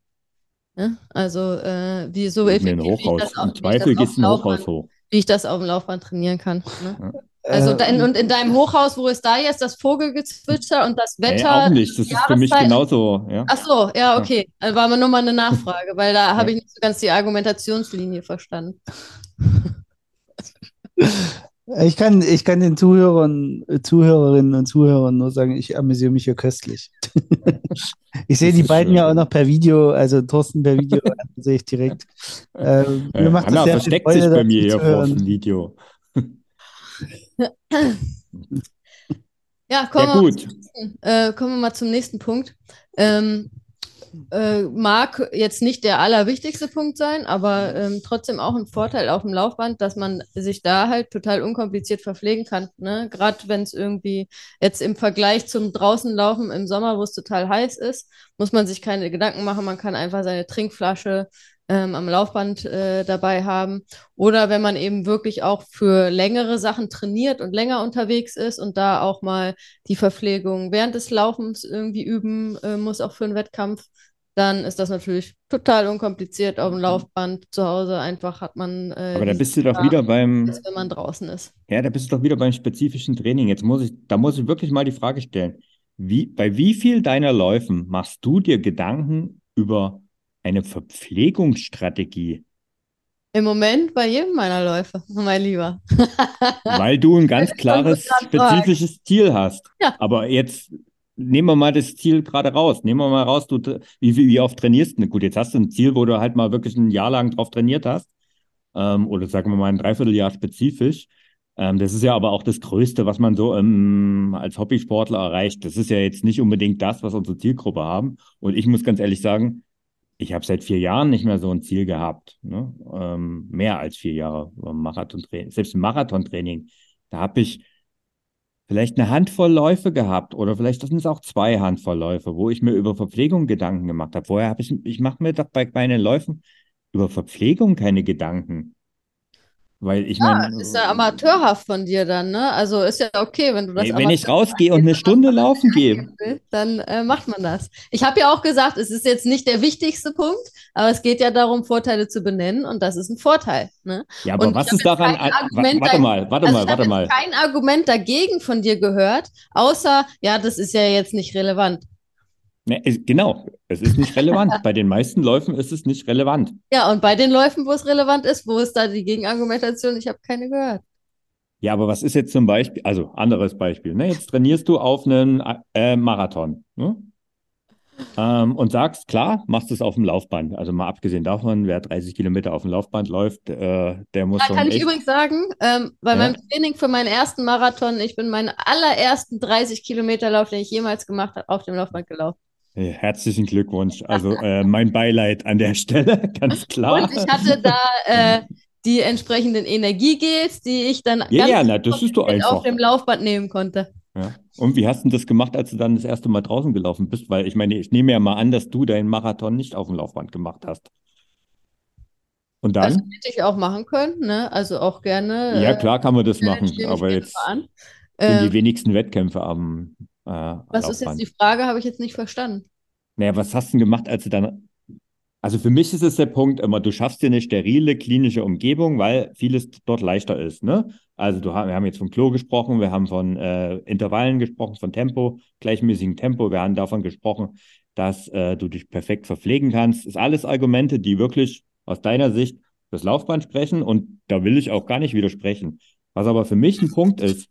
Ne? Also, äh, wie so effektiv, wie ich Hochhaus. das, auf, Im ich Zweifel dem du ein Hochhaus Laufband, hoch. wie ich das auf dem Laufband trainieren kann. Ne? Äh, Also, da, und in deinem Hochhaus, wo ist da jetzt das Vogelgezwitscher und das Nee, Wetter? auch nicht. Das ist für mich genauso. Ja. Ach so, ja, okay. Also war mir nur mal eine Nachfrage, weil da habe ich nicht so ganz die Argumentationslinie verstanden. (laughs) Ich kann, ich kann den Zuhörern, äh, Zuhörerinnen und Zuhörern nur sagen, ich amüsiere mich hier köstlich. (laughs) Ich sehe die beiden schön. ja auch noch per Video, also Thorsten per Video, (laughs) sehe ich direkt. Äh, mir Äh, viel versteckt Freude, sich bei mir hier vor dem Video. Ja, kommen Ja, wir mal gut. Äh, kommen wir mal zum nächsten Punkt. Ähm, äh, mag jetzt nicht der allerwichtigste Punkt sein, aber ähm, trotzdem auch ein Vorteil auf dem Laufband, dass man sich da halt total unkompliziert verpflegen kann. Ne? Gerade wenn es irgendwie jetzt im Vergleich zum draußen laufen im Sommer, wo es total heiß ist, muss man sich keine Gedanken machen. Man kann einfach seine Trinkflasche ähm, am Laufband äh, dabei haben. Oder wenn man eben wirklich auch für längere Sachen trainiert und länger unterwegs ist und da auch mal die Verpflegung während des Laufens irgendwie üben äh, muss, auch für einen Wettkampf, dann ist das natürlich total unkompliziert auf dem Laufband. Zu Hause einfach hat man, äh, Aber da bist du doch wieder beim, als wenn man draußen ist. ja, da bist du doch wieder beim spezifischen Training. Jetzt muss ich, da muss ich wirklich mal die Frage stellen. Wie, bei wie viel deiner Läufen machst du dir Gedanken über eine Verpflegungsstrategie? Im Moment bei jedem meiner Läufe, mein Lieber. (laughs) Weil du ein ganz klares, spezifisches Ziel hast. Ja. Aber jetzt nehmen wir mal das Ziel gerade raus. Nehmen wir mal raus, du, wie, wie, wie oft trainierst du? Gut, jetzt hast du ein Ziel, wo du halt mal wirklich ein Jahr lang drauf trainiert hast. Ähm, oder sagen wir mal ein Dreivierteljahr spezifisch. Ähm, das ist ja aber auch das Größte, was man so ähm, als Hobbysportler erreicht. Das ist ja jetzt nicht unbedingt das, was unsere Zielgruppe haben. Und ich muss ganz ehrlich sagen, ich habe seit vier Jahren nicht mehr so ein Ziel gehabt. Ne? Ähm, mehr als vier Jahre Marathontraining. Selbst im Marathontraining, da habe ich vielleicht eine Handvoll Läufe gehabt oder vielleicht sind es auch zwei Handvoll Läufe, wo ich mir über Verpflegung Gedanken gemacht habe. Vorher habe ich, ich mache mir doch bei meinen Läufen über Verpflegung keine Gedanken. Weil ich Ja, meine, ist ja amateurhaft von dir dann, ne? Also ist ja okay, wenn du das Ey, wenn ich rausgehe und eine Stunde laufen gehe, dann äh, macht man das. Ich habe ja auch gesagt, es ist jetzt nicht der wichtigste Punkt, aber es geht ja darum, Vorteile zu benennen und das ist ein Vorteil. Ne? ja, aber Und was ist daran? Argument Warte mal, warte Also mal, ich habe warte mal. kein Argument dagegen von dir gehört, außer, ja, das ist ja jetzt nicht relevant. Ne, es- genau, es ist nicht relevant. (laughs) Bei den meisten Läufen ist es nicht relevant. Ja, und bei den Läufen, wo es relevant ist, wo ist da die Gegenargumentation? Ich habe keine gehört. Ja, aber was ist jetzt zum Beispiel, also anderes Beispiel, ne? Jetzt trainierst du auf einen äh, Marathon, ne? Ähm, und sagst, klar, machst du es auf dem Laufband. Also mal abgesehen davon, wer 30 Kilometer auf dem Laufband läuft, äh, der muss Da kann ich übrigens sagen, ähm, bei Ja. meinem Training für meinen ersten Marathon, ich bin meinen allerersten 30 Kilometer Lauf, den ich jemals gemacht habe, auf dem Laufband gelaufen. Äh, herzlichen Glückwunsch. Also äh, mein Beileid an der (laughs) Stelle, ganz klar. Und ich hatte da äh, die entsprechenden Energiegels, die ich dann Ja, ganz ja, na, das ist doch mit auf einfach. dem Laufband nehmen konnte. Ja. Und wie hast du das gemacht, als du dann das erste Mal draußen gelaufen bist? Weil ich meine, ich nehme ja mal an, dass du deinen Marathon nicht auf dem Laufband gemacht hast. Und Das dann? hätte ich auch machen können, ne? Also auch gerne. Ja, äh, klar kann man das machen, aber jetzt sind die Ähm, wenigsten Wettkämpfe am äh, was ist jetzt die Frage? Habe ich jetzt nicht verstanden. Naja, was hast du denn gemacht, als du dann. Also für mich ist es der Punkt immer, du schaffst dir eine sterile klinische Umgebung, weil vieles dort leichter ist. Ne? Also du, wir haben jetzt vom Klo gesprochen, wir haben von äh, Intervallen gesprochen, von Tempo, gleichmäßigem Tempo, wir haben davon gesprochen, dass äh, du dich perfekt verpflegen kannst. Das ist alles Argumente, die wirklich aus deiner Sicht das Laufband sprechen und da will ich auch gar nicht widersprechen. Was aber für mich ein Punkt ist,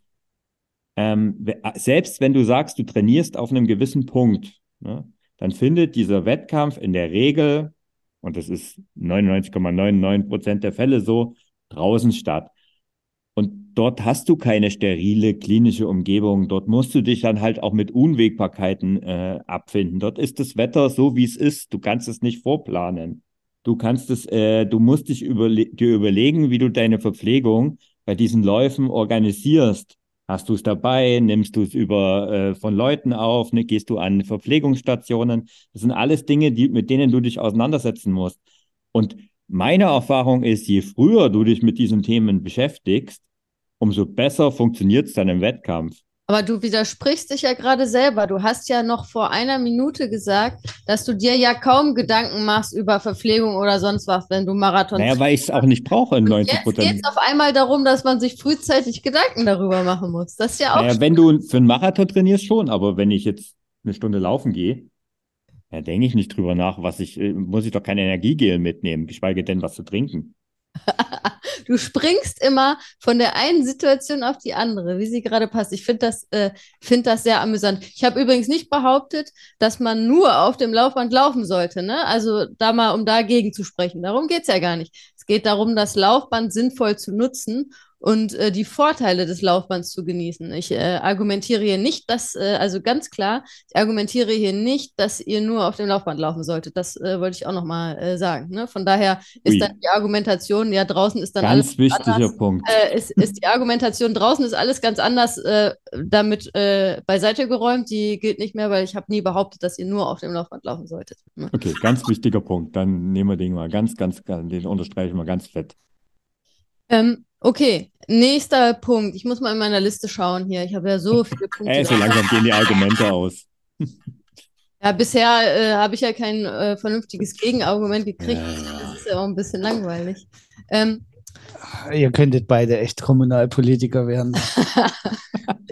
ähm, we- selbst wenn du sagst, du trainierst auf einem gewissen Punkt, ne, dann findet dieser Wettkampf in der Regel, und das ist 99,99 Prozent der Fälle so, draußen statt. Und dort hast du keine sterile klinische Umgebung. Dort musst du dich dann halt auch mit Unwägbarkeiten äh, abfinden. Dort ist das Wetter so, wie es ist. Du kannst es nicht vorplanen. Du kannst es, äh, du musst dich überle dir überlegen, wie du deine Verpflegung bei diesen Läufen organisierst. Hast du es dabei? Nimmst du es über äh, von Leuten auf? Ne? Gehst du an Verpflegungsstationen? Das sind alles Dinge, die, mit denen du dich auseinandersetzen musst. Und meine Erfahrung ist, je früher du dich mit diesen Themen beschäftigst, umso besser funktioniert es dann im Wettkampf. Aber du widersprichst dich ja gerade selber. Du hast ja noch vor einer Minute gesagt, dass du dir ja kaum Gedanken machst über Verpflegung oder sonst was, wenn du Marathon Naja, weil ich es auch nicht brauche in 90% Jetzt geht Prozent. es auf einmal darum, dass man sich frühzeitig Gedanken darüber machen muss. Das ist ja auch Naja, wenn du für einen Marathon trainierst, schon, aber wenn ich jetzt eine Stunde laufen gehe, da denke ich nicht drüber nach, was ich, äh, muss ich doch kein Energiegel mitnehmen, geschweige denn was zu trinken. (laughs) Du springst immer von der einen Situation auf die andere, wie sie gerade passt. Ich finde das, äh, find das sehr amüsant. Ich habe übrigens nicht behauptet, dass man nur auf dem Laufband laufen sollte. Ne? Also da mal, um dagegen zu sprechen. Darum geht es ja gar nicht. Es geht darum, das Laufband sinnvoll zu nutzen und äh, die Vorteile des Laufbands zu genießen. Ich äh, argumentiere hier nicht, dass, äh, also ganz klar, ich argumentiere hier nicht, dass ihr nur auf dem Laufband laufen solltet. Das äh, wollte ich auch nochmal äh, sagen. Ne? Von daher ist Ui. dann die Argumentation, ja, draußen ist dann alles Ganz wichtiger anders. Punkt. Äh, ist, ist die Argumentation draußen ist alles ganz anders äh, damit beiseite geräumt. Die gilt nicht mehr, weil ich habe nie behauptet, dass ihr nur auf dem Laufband laufen solltet. Ne? Okay, ganz wichtiger Punkt. Dann nehmen wir den mal ganz, ganz, ganz den unterstreichen wir ganz fett. Ähm, okay, nächster Punkt. Ich muss mal in meiner Liste schauen hier. Ich habe ja so (laughs) viele Punkte. Äh, so langsam gehen die Argumente aus. Ja, bisher äh, habe ich ja kein äh, vernünftiges (laughs) Gegenargument gekriegt. Ja. Das ist ja auch ein bisschen langweilig. Ähm, Ihr könntet beide echt Kommunalpolitiker werden.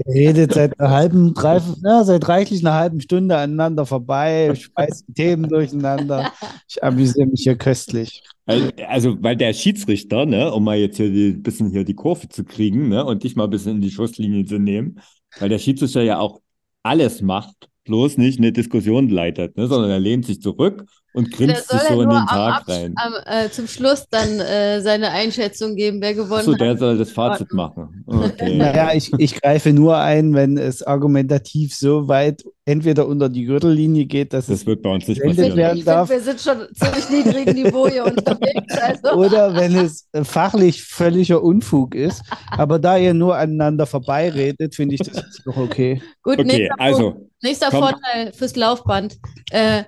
Ihr redet (laughs) seit einer halben, dreiviertel, ja, seit reichlich einer halben Stunde aneinander vorbei, (laughs) schmeißt Themen durcheinander. Ich amüsiere mich hier köstlich. Also, also, weil der Schiedsrichter, ne, um mal jetzt hier ein bisschen hier die Kurve zu kriegen, ne, und dich mal ein bisschen in die Schusslinie zu nehmen, weil der Schiedsrichter ja auch alles macht, bloß nicht eine Diskussion leitet, ne, sondern er lehnt sich zurück und grinst sich so in nur den Tag rein. am, äh, zum Schluss dann äh, seine Einschätzung geben, wer gewonnen Achso, hat. der soll das Fazit machen. Okay. Naja, ich, ich greife nur ein, wenn es argumentativ so weit entweder unter die Gürtellinie geht, dass Das es wird bei uns nicht passieren. werden Ich darf. wir sind schon ziemlich niedrigen Niveau (laughs) hier unterwegs. Also. oder wenn es äh, fachlich völliger Unfug ist. Aber da ihr nur aneinander vorbeiredet, finde ich das jetzt noch okay. Gut, Okay, nächster Punkt. also, Nächster komm. Vorteil fürs Laufband. Äh,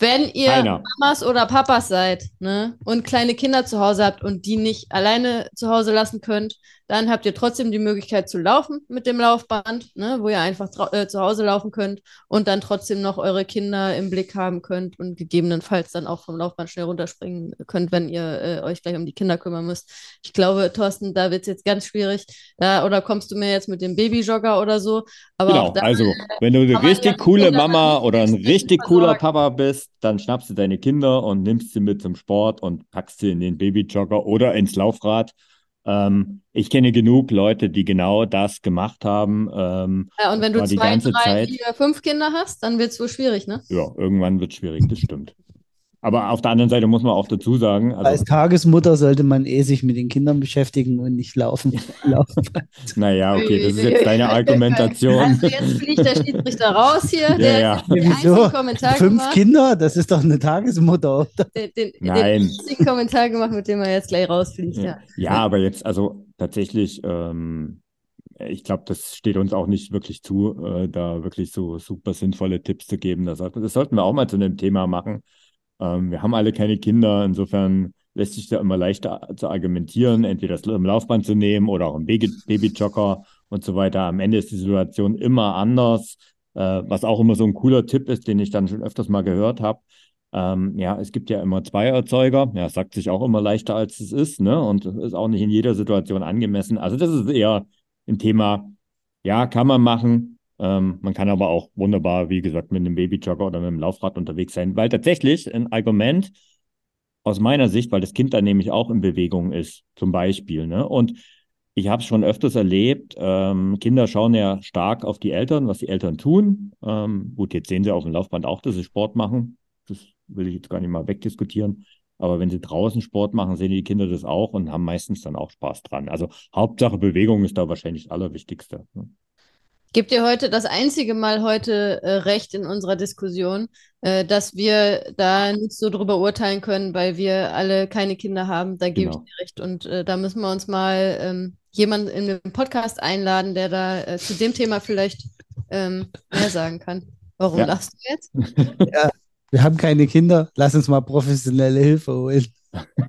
wenn ihr einer. Mamas oder Papas seid ne, und kleine Kinder zu Hause habt und die nicht alleine zu Hause lassen könnt, dann habt ihr trotzdem die Möglichkeit zu laufen mit dem Laufband, ne, wo ihr einfach äh, zu Hause laufen könnt und dann trotzdem noch eure Kinder im Blick haben könnt und gegebenenfalls dann auch vom Laufband schnell runterspringen könnt, wenn ihr äh, euch gleich um die Kinder kümmern müsst. Ich glaube, Thorsten, da wird es jetzt ganz schwierig. Da, oder kommst du mir jetzt mit dem Babyjogger oder so? Aber Genau, da also wenn du eine richtig coole Kinder Mama oder ein richtig cooler. Papa bist, dann schnappst du deine Kinder und nimmst sie mit zum Sport und packst sie in den Babyjogger oder ins Laufrad. Ähm, ich kenne genug Leute, die genau das gemacht haben. Ähm, Ja, und wenn du zwei, drei, Zeit- vier, fünf Kinder hast, dann wird es wohl schwierig, ne? ja, irgendwann wird es schwierig, das stimmt. Aber auf der anderen Seite muss man auch dazu sagen, Als also, Tagesmutter sollte man eh sich mit den Kindern beschäftigen und nicht laufen. (laughs) laufen. naja, okay, das ist jetzt deine (laughs) Argumentation. Also jetzt fliegt der Schiedsrichter raus hier. Ja, der ja. hat den Wieso? einzigen Kommentar Fünf gemacht, Kinder, das ist doch eine Tagesmutter, oder? den, den, den Nein. einzigen Kommentar gemacht, mit dem er jetzt gleich rausfliegt. Ja. Ja, ja, aber jetzt, also tatsächlich, ähm, ich glaube, das steht uns auch nicht wirklich zu, äh, da wirklich so super sinnvolle Tipps zu geben. Das, das sollten wir auch mal zu einem Thema machen. Ähm, wir haben alle keine Kinder, insofern lässt sich da immer leichter zu argumentieren, entweder das im Laufband zu nehmen oder auch im Baby Babyjogger und so weiter. Am Ende ist die Situation immer anders, äh, was auch immer so ein cooler Tipp ist, den ich dann schon öfters mal gehört habe. Ähm, ja, es gibt ja immer zwei Erzeuger. Ja, sagt sich auch immer leichter, als es ist, ne? Und ist auch nicht in jeder Situation angemessen. Also das ist eher ein Thema, ja, kann man machen. Ähm, man kann aber auch wunderbar, wie gesagt, mit einem Babyjogger oder mit einem Laufrad unterwegs sein, weil tatsächlich ein Argument aus meiner Sicht, weil das Kind dann nämlich auch in Bewegung ist, zum Beispiel. Ne? Und ich habe es schon öfters erlebt, ähm, Kinder schauen ja stark auf die Eltern, was die Eltern tun. Ähm, gut, jetzt sehen sie auf dem Laufband auch, dass sie Sport machen. Das will ich jetzt gar nicht mal wegdiskutieren. Aber wenn sie draußen Sport machen, sehen die Kinder das auch und haben meistens dann auch Spaß dran. Also Hauptsache Bewegung ist da wahrscheinlich das Allerwichtigste. Ne? Gibt dir heute das einzige Mal heute äh, recht in unserer Diskussion, äh, dass wir da nicht so drüber urteilen können, weil wir alle keine Kinder haben. Da gebe genau. ich dir recht. Und äh, da müssen wir uns mal ähm, jemanden in den Podcast einladen, der da äh, zu dem Thema vielleicht ähm, mehr sagen kann. Warum ja. lachst du jetzt? (laughs) ja, wir haben keine Kinder. Lass uns mal professionelle Hilfe holen.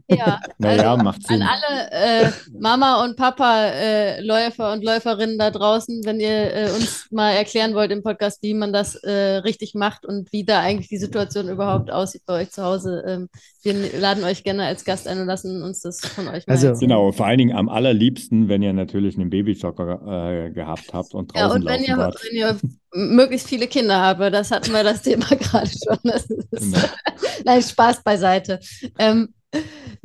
Ja, naja, also macht Sinn. An alle äh, Mama und Papa äh, Läufer und Läuferinnen da draußen, wenn ihr äh, uns mal erklären wollt im Podcast, wie man das äh, richtig macht und wie da eigentlich die Situation überhaupt aussieht bei euch zu Hause. Ähm, wir laden euch gerne als Gast ein und lassen uns das von euch mal Also erzählen. genau, vor allen Dingen am allerliebsten, wenn ihr natürlich einen Babyjocker äh, gehabt habt und draußen ja, und wenn ihr, wenn ihr möglichst viele Kinder habt, das hatten wir das Thema (laughs) gerade schon. Das ist, genau. (laughs) Nein, Spaß beiseite. Ähm,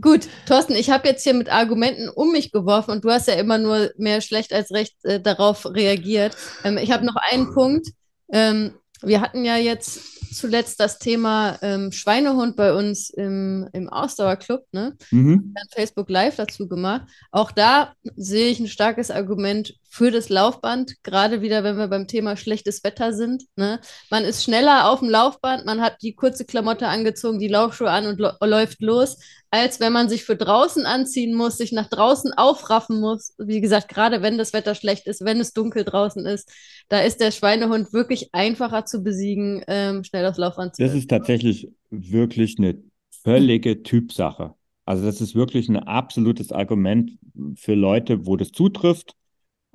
Gut, Thorsten, ich habe jetzt hier mit Argumenten um mich geworfen und du hast ja immer nur mehr schlecht als recht äh, darauf reagiert. Ähm, ich habe noch einen Punkt. Ähm, wir hatten ja jetzt zuletzt das Thema ähm, Schweinehund bei uns im, im Ausdauerclub, ne? Mhm. Facebook Live dazu gemacht. Auch da sehe ich ein starkes Argument für das Laufband, gerade wieder, wenn wir beim Thema schlechtes Wetter sind. Ne? Man ist schneller auf dem Laufband, man hat die kurze Klamotte angezogen, die Laufschuhe an und läuft los, als wenn man sich für draußen anziehen muss, sich nach draußen aufraffen muss. Wie gesagt, gerade wenn das Wetter schlecht ist, wenn es dunkel draußen ist, da ist der Schweinehund wirklich einfacher zu besiegen, ähm, schnell aufs Laufband zu Das ist tatsächlich wirklich eine völlige Typsache. Also das ist wirklich ein absolutes Argument für Leute, wo das zutrifft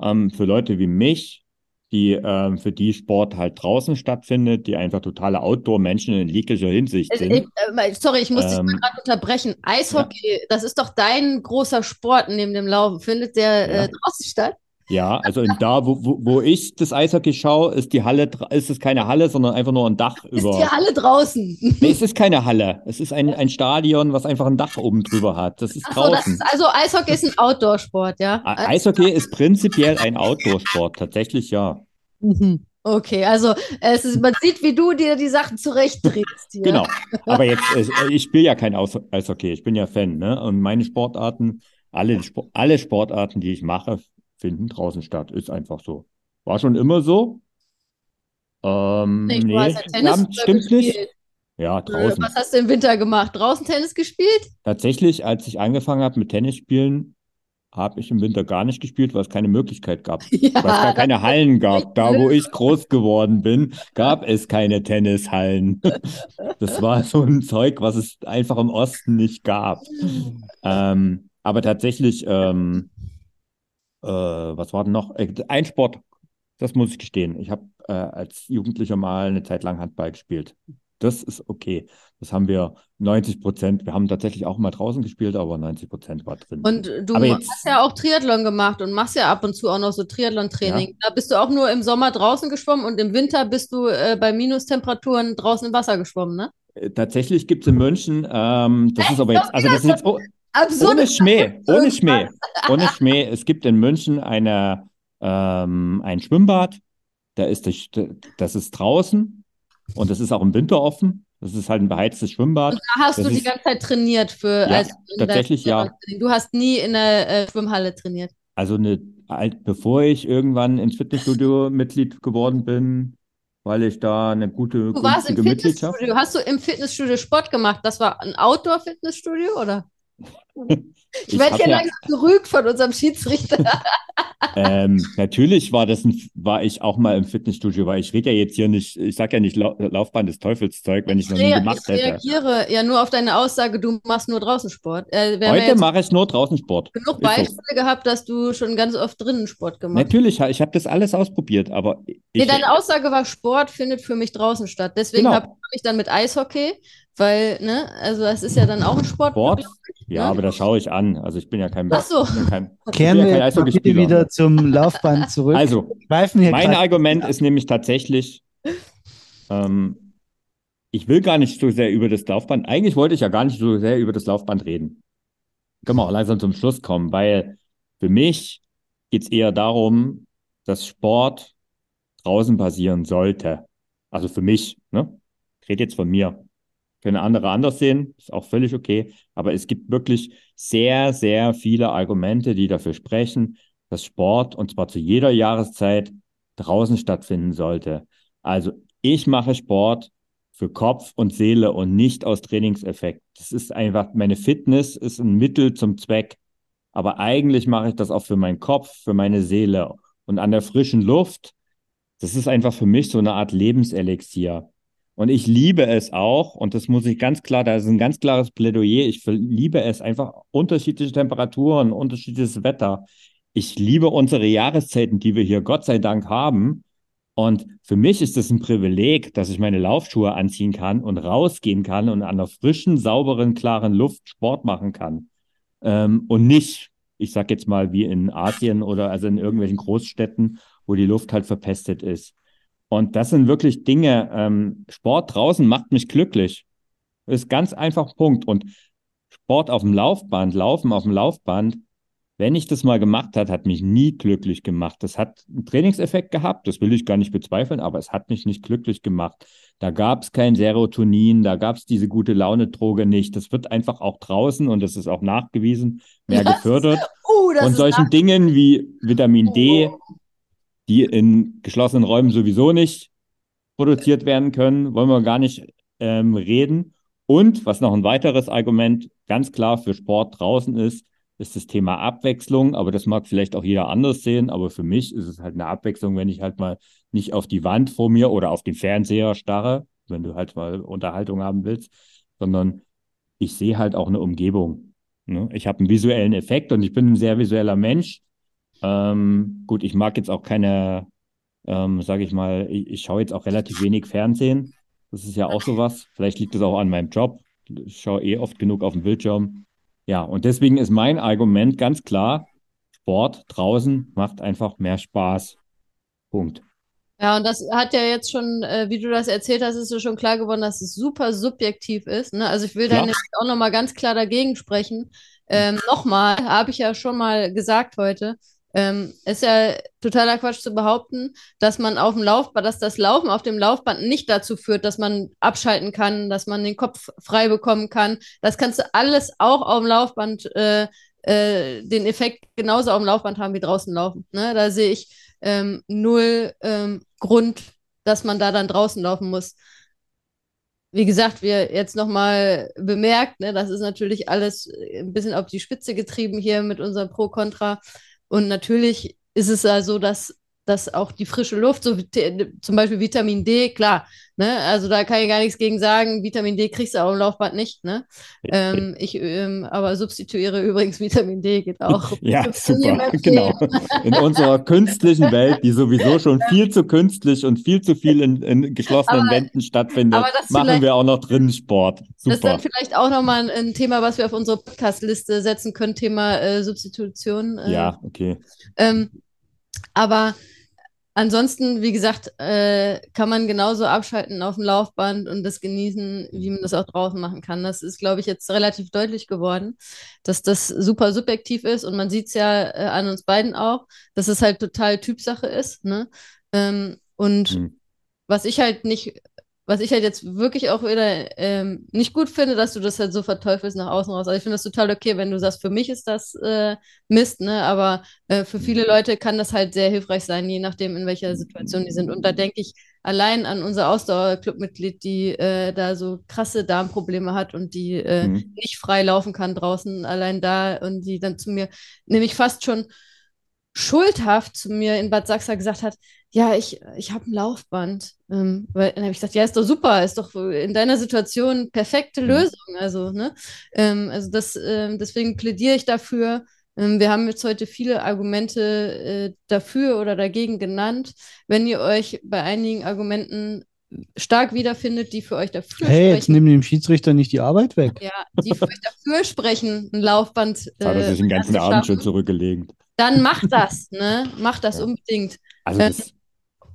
ähm, für Leute wie mich, die ähm, für die Sport halt draußen stattfindet, die einfach totale Outdoor-Menschen in jeglicher Hinsicht sind. Ich, äh, sorry, ich muss ähm, dich mal gerade unterbrechen. Eishockey, ja. das ist doch dein großer Sport neben dem Laufen. Findet der ja. äh, draußen statt? Ja, also da, wo, wo, wo ich das Eishockey schaue, ist die Halle, ist es keine Halle, sondern einfach nur ein Dach ist über. Ist die Halle draußen? Nee, es ist keine Halle. Es ist ein, ein Stadion, was einfach ein Dach oben drüber hat. Das ist Ach draußen. So, ist, also Eishockey ist ein Outdoor-Sport, ja? Eishockey ist prinzipiell ein Outdoor-Sport, tatsächlich ja. Mhm. Okay, also es ist, man sieht, wie du dir die Sachen zurechtdrehst. Hier. Genau, aber jetzt, (laughs) ich spiele ja kein Eishockey, ich bin ja Fan, ne? Und meine Sportarten, alle, alle Sportarten, die ich mache, finden draußen statt. Ist einfach so. War schon immer so. Ähm, nee, nee ja Tennis stimmt nicht. Ja, äh, draußen. Was hast du im Winter gemacht? Draußen Tennis gespielt? Tatsächlich, als ich angefangen habe mit Tennis spielen, habe ich im Winter gar nicht gespielt, weil es keine Möglichkeit gab. (laughs) Ja, weil es gar keine Hallen gab. Da, wo ich groß geworden bin, gab es keine Tennishallen. (laughs) Das war so ein Zeug, was es einfach im Osten nicht gab. (laughs) Ähm, aber tatsächlich ähm, äh, was war denn noch? Äh, ein Sport, das muss ich gestehen. Ich habe äh, als Jugendlicher mal eine Zeit lang Handball gespielt. Das ist okay. Das haben wir 90 Prozent. Wir haben tatsächlich auch mal draußen gespielt, aber 90 Prozent war drin. Und du aber hast jetzt, ja auch Triathlon gemacht und machst ja ab und zu auch noch so Triathlon-Training. Ja. Da bist du auch nur im Sommer draußen geschwommen und im Winter bist du äh, bei Minustemperaturen draußen im Wasser geschwommen, ne? Äh, tatsächlich gibt es in München, ähm, das ist aber jetzt, also das ist jetzt, oh, Absurd. Ohne Schmäh, ohne Schmäh, ohne Schmäh. Es gibt in München eine, ähm, ein Schwimmbad, da ist das, das ist draußen und das ist auch im Winter offen. Das ist halt ein beheiztes Schwimmbad. Und da hast das du die ganze Zeit trainiert für ja, tatsächlich ja. Du hast nie in der äh, Schwimmhalle trainiert. Also eine, bevor ich irgendwann ins Fitnessstudio Mitglied geworden bin, weil ich da eine gute du warst im Fitnessstudio. Hast du im Fitnessstudio Sport gemacht? Das war ein Outdoor-Fitnessstudio oder? (laughs) Ich, ich werde hier ja, langsam gerügt von unserem Schiedsrichter. (laughs) ähm, natürlich war das ein, war ich auch mal im Fitnessstudio, weil ich rede ja jetzt hier nicht, ich sage ja nicht Lau Laufbahn des Teufelszeug, wenn ich, ich noch nie gemacht hätte. Ich reagiere ja nur auf deine Aussage, du machst nur draußen Sport. Äh, Heute mache ich nur draußen Sport. Genug Beispiele so. gehabt, dass du schon ganz oft drinnen Sport gemacht hast. Natürlich, ich habe das alles ausprobiert, aber ich, nee, deine Aussage war, Sport findet für mich draußen statt. Deswegen genau. habe ich dann mit Eishockey weil, ne, also das ist ja dann auch ein Sport. Sport? Ja, ne? aber das schaue ich an. Also ich bin ja kein. Ach so. Kein, Kehren wir ja bitte wieder zum Laufband zurück. Also, mein Argument ist nämlich tatsächlich, ähm, ich will gar nicht so sehr über das Laufband, eigentlich wollte ich ja gar nicht so sehr über das Laufband reden. Können wir auch langsam zum Schluss kommen, weil für mich geht es eher darum, dass Sport draußen passieren sollte. Also für mich, ne? Ich rede jetzt von mir. Können andere anders sehen, ist auch völlig okay. Aber es gibt wirklich sehr, sehr viele Argumente, die dafür sprechen, dass Sport, und zwar zu jeder Jahreszeit, draußen stattfinden sollte. Also ich mache Sport für Kopf und Seele und nicht aus Trainingseffekt. Das ist einfach, meine Fitness ist ein Mittel zum Zweck. Aber eigentlich mache ich das auch für meinen Kopf, für meine Seele. Und an der frischen Luft, das ist einfach für mich so eine Art Lebenselixier. Und ich liebe es auch, und das muss ich ganz klar, da ist ein ganz klares Plädoyer. Ich liebe es einfach unterschiedliche Temperaturen, unterschiedliches Wetter. Ich liebe unsere Jahreszeiten, die wir hier Gott sei Dank haben. Und für mich ist es ein Privileg, dass ich meine Laufschuhe anziehen kann und rausgehen kann und an der frischen, sauberen, klaren Luft Sport machen kann. Ähm, und nicht, ich sag jetzt mal, wie in Asien oder also in irgendwelchen Großstädten, wo die Luft halt verpestet ist. Und das sind wirklich Dinge, ähm, Sport draußen macht mich glücklich. Ist ganz einfach Punkt. Und Sport auf dem Laufband, Laufen auf dem Laufband, wenn ich das mal gemacht hat, hat mich nie glücklich gemacht. Das hat einen Trainingseffekt gehabt, das will ich gar nicht bezweifeln, aber es hat mich nicht glücklich gemacht. Da gab es kein Serotonin, da gab es diese gute Laune-Droge nicht. Das wird einfach auch draußen und das ist auch nachgewiesen mehr das gefördert. (laughs) Uh, und solchen Dingen wie Vitamin D, oh die in geschlossenen Räumen sowieso nicht produziert werden können, wollen wir gar nicht ähm, reden. Und was noch ein weiteres Argument ganz klar für Sport draußen ist, ist das Thema Abwechslung. Aber das mag vielleicht auch jeder anders sehen. Aber für mich ist es halt eine Abwechslung, wenn ich halt mal nicht auf die Wand vor mir oder auf den Fernseher starre, wenn du halt mal Unterhaltung haben willst, sondern ich sehe halt auch eine Umgebung. Ne? Ich habe einen visuellen Effekt und ich bin ein sehr visueller Mensch. Ähm, gut, ich mag jetzt auch keine, ähm, sage ich mal, ich, ich schaue jetzt auch relativ wenig Fernsehen. Das ist ja auch sowas. Vielleicht liegt es auch an meinem Job. Ich schaue eh oft genug auf den Bildschirm. Ja, und deswegen ist mein Argument ganz klar, Sport draußen macht einfach mehr Spaß. Punkt. Ja, und das hat ja jetzt schon, äh, wie du das erzählt hast, ist ja schon klar geworden, dass es super subjektiv ist. Ne? Also ich will da nämlich auch nochmal ganz klar dagegen sprechen. Ähm, nochmal, habe ich ja schon mal gesagt heute, ähm, ist ja totaler Quatsch zu behaupten, dass man auf dem Laufband, dass das Laufen auf dem Laufband nicht dazu führt, dass man abschalten kann, dass man den Kopf frei bekommen kann. Das kannst du alles auch auf dem Laufband, äh, äh, den Effekt genauso auf dem Laufband haben wie draußen laufen. Ne? Da sehe ich ähm, null ähm, Grund, dass man da dann draußen laufen muss. Wie gesagt, wir jetzt nochmal bemerkt, ne, das ist natürlich alles ein bisschen auf die Spitze getrieben hier mit unserem Pro-Kontra. Und natürlich ist es ja so, dass, dass auch die frische Luft, so zum Beispiel Vitamin D, klar, ne? Also da kann ich gar nichts gegen sagen. Vitamin D kriegst du auch im Laufband nicht, ne? Ähm, ich ähm, aber substituiere übrigens Vitamin D, geht auch. (laughs) ja, super, genau. (laughs) In unserer künstlichen Welt, die sowieso schon viel zu künstlich und viel zu viel in, in geschlossenen aber, Wänden stattfindet, machen wir auch noch drinnen Sport. Super. Das ist dann vielleicht auch nochmal ein, ein Thema, was wir auf unsere Podcast-Liste setzen können, Thema äh, Substitution. Äh, ja, okay. Ähm, aber Ansonsten, wie gesagt, äh, kann man genauso abschalten auf dem Laufband und das genießen, wie man das auch draußen machen kann. Das ist, glaube ich, jetzt relativ deutlich geworden, dass das super subjektiv ist und man sieht es ja äh, an uns beiden auch, dass es halt total Typsache ist. Ne? Ähm, und mhm. was ich halt nicht was ich halt jetzt wirklich auch wieder ähm, nicht gut finde, dass du das halt so verteufelst nach außen raus. Also ich finde das total okay, wenn du sagst, für mich ist das äh, Mist, ne? Aber äh, für viele Leute kann das halt sehr hilfreich sein, je nachdem, in welcher Situation die sind. Und da denke ich allein an unser Ausdauerclub-Mitglied, die äh, da so krasse Darmprobleme hat und die äh, mhm. nicht frei laufen kann draußen, allein da und die dann zu mir nämlich fast schon schuldhaft zu mir in Bad Sachsa gesagt hat, ja, ich, ich habe ein Laufband. Ähm, weil, dann habe ich gesagt, ja, ist doch super, ist doch in deiner Situation perfekte Lösung. Also, ne? Ähm, also das, ähm, deswegen plädiere ich dafür. Ähm, wir haben jetzt heute viele Argumente äh, dafür oder dagegen genannt. Wenn ihr euch bei einigen Argumenten stark wiederfindet, die für euch dafür Hey, jetzt sprechen, nimm dem Schiedsrichter nicht die Arbeit weg. ja, die für euch dafür sprechen, ein Laufband Jetzt hat er äh, sich den ganzen Abend schon zurückgelegt. dann macht das, ne? Macht das Ja. unbedingt. Also Ähm, das,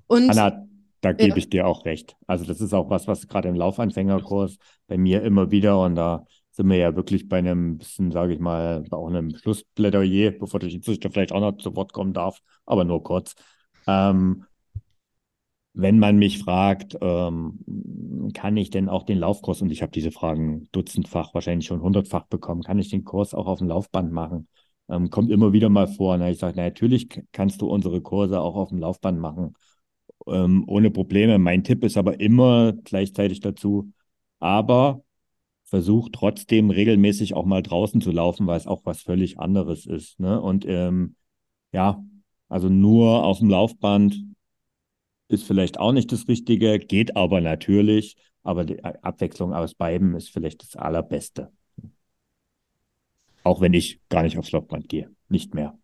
Und Anna, da gebe ich dir auch recht. Also das ist auch was, was gerade im Laufanfängerkurs bei mir immer wieder und da sind wir ja wirklich bei einem bisschen, sage ich mal, auch einem Schlussplädoyer, bevor der Schiedsrichter vielleicht auch noch zu Wort kommen darf, aber nur kurz. Ähm, wenn man mich fragt, ähm, kann ich denn auch den Laufkurs, und ich habe diese Fragen dutzendfach, wahrscheinlich schon hundertfach bekommen, kann ich den Kurs auch auf dem Laufband machen? Ähm, kommt immer wieder mal vor. Na, ich sage, na, natürlich kannst du unsere Kurse auch auf dem Laufband machen, ähm, ohne Probleme. Mein Tipp ist aber immer gleichzeitig dazu, aber versuch trotzdem regelmäßig auch mal draußen zu laufen, weil es auch was völlig anderes ist. Ne? Und ähm, ja, also nur auf dem Laufband ist vielleicht auch nicht das Richtige, geht aber natürlich, aber die Abwechslung aus beiden ist vielleicht das Allerbeste. Auch wenn ich gar nicht aufs Laufband gehe, nicht mehr.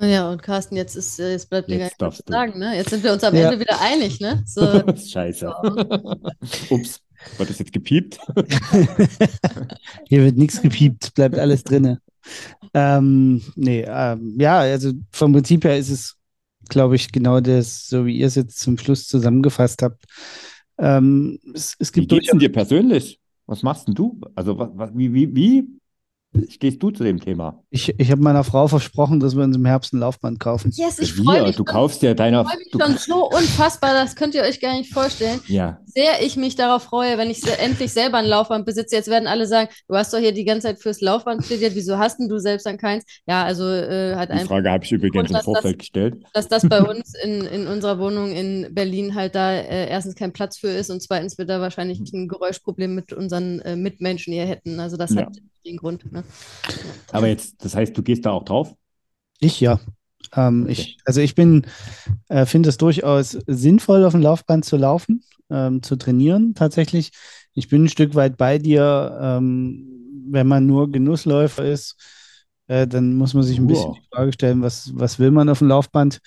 Ja, und Carsten, jetzt ist, äh, jetzt bleibt dir gar Jetzt nicht mehr zu sagen, ne? Jetzt sind wir uns am Ja. Ende wieder einig, ne? (laughs) So, Scheiße. (laughs) Ups, wird das jetzt gepiept? (laughs) Hier wird nichts gepiept, bleibt alles drinne. Ähm, nee, ähm, ja, also vom Prinzip her ist es, glaube ich, genau das, so wie ihr es jetzt zum Schluss zusammengefasst habt. Ähm, es, es Wie gibt geht's denn dir persönlich? Was machst denn du? Also, was, was, wie, wie, wie stehst du zu dem Thema? Ich, ich habe meiner Frau versprochen, dass wir uns im Herbst ein Laufband kaufen. yes, ich freue mich du schon, kaufst dir deiner. freue mich schon so unfassbar, das könnt ihr euch gar nicht vorstellen. ja, sehr ich mich darauf freue, wenn ich endlich selber ein Laufband besitze. Jetzt werden alle sagen, du hast doch hier die ganze Zeit fürs Laufband plädiert, wieso hast denn du selbst dann keins? Ja, also äh, hat die einfach, Frage habe ich übrigens im dass das- Vorfeld gestellt. dass das bei (laughs) uns in, in unserer Wohnung in Berlin halt da äh, erstens kein Platz für ist und zweitens wir da wahrscheinlich ein Geräuschproblem mit unseren äh, Mitmenschen hier hätten. Also das Ja. hat den Grund. Ne? Aber jetzt, das heißt, du gehst da auch drauf? Ich ja. Ähm, Okay. ich, also ich bin, äh, finde es durchaus sinnvoll, auf dem Laufband zu laufen, ähm, zu trainieren tatsächlich. Ich bin ein Stück weit bei dir. Ähm, wenn man nur Genussläufer ist, äh, dann muss man sich ein bisschen Wow. die Frage stellen, was, was will man auf dem Laufband?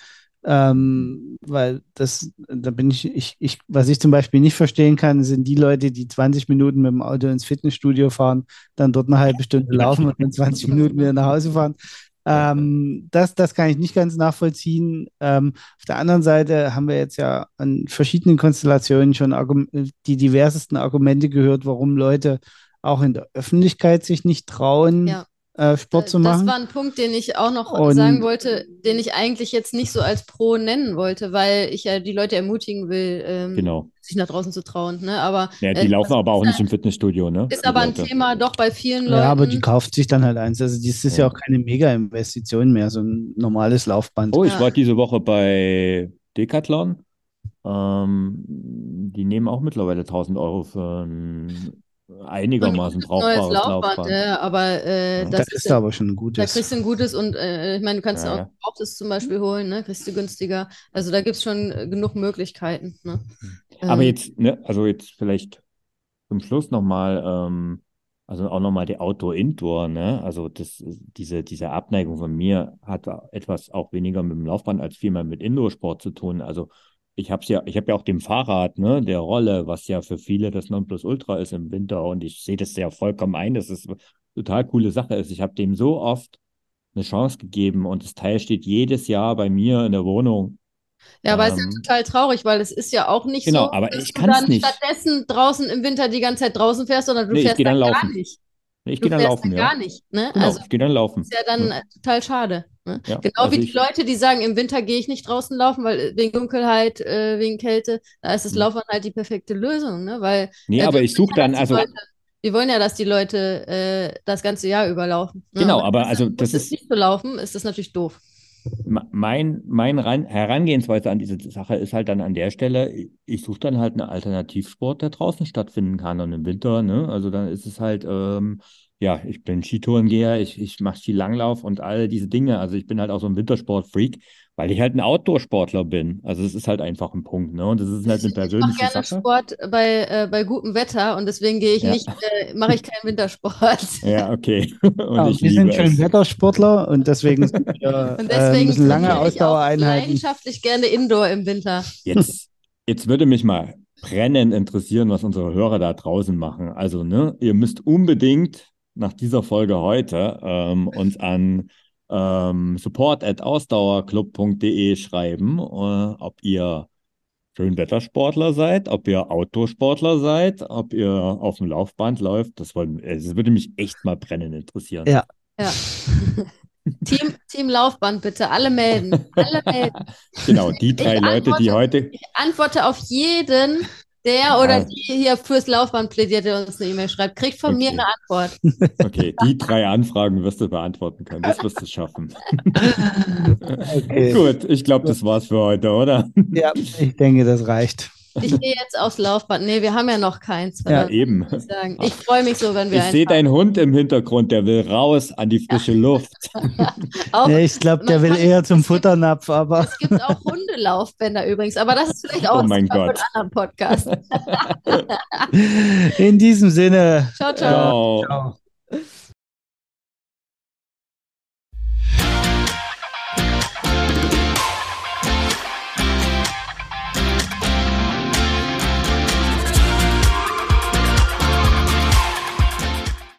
Ähm, weil das, da bin ich, ich, ich, was ich zum Beispiel nicht verstehen kann, sind die Leute, die 20 Minuten mit dem Auto ins Fitnessstudio fahren, dann dort eine halbe Stunde laufen und dann 20 Minuten wieder nach Hause fahren. Ähm, das, das kann ich nicht ganz nachvollziehen. Ähm, auf der anderen Seite haben wir jetzt ja an verschiedenen Konstellationen schon Argum die diversesten Argumente gehört, warum Leute auch in der Öffentlichkeit sich nicht trauen, Ja. Äh, Sport zu Das machen. war ein Punkt, den ich auch noch Und- sagen wollte, den ich eigentlich jetzt nicht so als Pro nennen wollte, weil ich ja die Leute ermutigen will, ähm, Genau. sich nach draußen zu trauen. Ne? Aber Ja, die äh, laufen das aber auch nicht im Fitnessstudio, ne? ist aber ein Leute. Thema doch bei vielen Leuten. Ja, aber die kauft sich dann halt eins. Also das ist ja, Ja. auch keine Mega-Investition mehr, so ein normales Laufband. Oh, ich Ja. war diese Woche bei Decathlon. Ähm, die nehmen auch mittlerweile 1000 Euro für ein einigermaßen neues brauchbares Laufband, Laufband. ja, aber äh, Ja. das das ist aber schon ein Da gutes. kriegst du ein gutes und äh, ich meine, du kannst Ja, ja ja. auch gebrauchtes zum Beispiel holen, ne? Kriegst du günstiger. Also da gibt es schon äh, genug Möglichkeiten. Ne? Aber Ähm, jetzt, ne, also jetzt vielleicht zum Schluss nochmal, ähm, also auch nochmal die Outdoor-Indoor, ne? Also das, diese, diese Abneigung von mir hat etwas auch weniger mit dem Laufband als vielmehr mit Indoor-Sport zu tun. Also ich habe ja, ich habe ja auch dem Fahrrad, ne, der Rolle, was ja für viele das Nonplusultra ist im Winter und ich sehe das ja vollkommen ein, dass es eine total coole Sache ist. Ich habe dem so oft eine Chance gegeben und das Teil steht jedes Jahr bei mir in der Wohnung. Ja, aber es ist ja Ähm, total traurig, weil es ist ja auch nicht Genau, so, aber dass ich du dann nicht. stattdessen draußen im Winter die ganze Zeit draußen fährst, sondern du Nee, fährst dann gar nicht. Ich gehe dann laufen, ja. gar nicht. Ne? Genau, Also ich gehe dann laufen. ist ja dann Ja. total schade. Ne? Ja, Genau also wie die Leute, die sagen, im Winter gehe ich nicht draußen laufen, weil äh, wegen Dunkelheit, äh, wegen Kälte, da ist das Hm. Laufen halt die perfekte Lösung, ne? Weil Nee, äh, aber ich suche dann, also Leute, wir wollen ja, dass die Leute äh, das ganze Jahr überlaufen. Ne? Genau, aber also das ist- nicht zu laufen, ist das natürlich doof. Me- Mein, mein Ran Herangehensweise an diese Sache ist halt dann an der Stelle, ich- ich suche dann halt einen Alternativsport, der draußen stattfinden kann und im Winter, ne? Also dann ist es halt, ähm, ja, ich bin Skitourengeher, ich, ich mache Skilanglauf und all diese Dinge. Also ich bin halt auch so ein Wintersportfreak, weil ich halt ein Outdoor-Sportler bin. Also es ist halt einfach ein Punkt, ne? Und das ist halt eine (laughs) Ich mache persönliche gerne Sache. Sport bei, äh, bei gutem Wetter und deswegen gehe ich Ja. nicht, äh, mache ich keinen Wintersport. (laughs) Ja, okay. Und Ja, ich wir liebe sind es. schön Wettersportler und deswegen sind (laughs) wir, Und äh, deswegen müssen lange Ausdauereinheiten. leidenschaftlich gerne Indoor im Winter. Jetzt, jetzt würde mich mal brennend interessieren, was unsere Hörer da draußen machen. Also, ne, ihr müsst unbedingt nach dieser Folge heute ähm, uns an ähm, support.ausdauerclub.de schreiben, äh, ob ihr Schönwettersportler seid, ob ihr Outdoor-Sportler seid, ob ihr auf dem Laufband läuft. Das, wollen, das würde mich echt mal brennend interessieren. Ja. Ja. (laughs) Team, Team Laufband bitte, alle melden. Alle melden. Genau, die drei Ich Leute, die heute. Ich antworte auf jeden, der oder Ja. die hier fürs Laufband plädiert, der uns eine E-Mail schreibt. Kriegt von mir Okay. eine Antwort. (laughs) Okay, die drei Anfragen wirst du beantworten können. Das wirst du schaffen. (laughs) Okay. Gut, ich glaube, das war's für heute, oder? Ja, ich denke, das reicht. Ich gehe jetzt aufs Laufband. Nee, wir haben ja noch keins. Ja, Eben. ich sagen. Ich freue mich so, wenn wir Ich sehe deinen Hund im Hintergrund, der will raus an die frische Luft. (laughs) Auch, Ja, ich glaube, der will eher zum Futternapf, aber Es gibt auch (laughs) Hundelaufbänder übrigens, aber das ist vielleicht auch Oh ein mein Gott. anderen Podcast. in diesem Sinne. Ciao, ciao. Ciao. Ciao.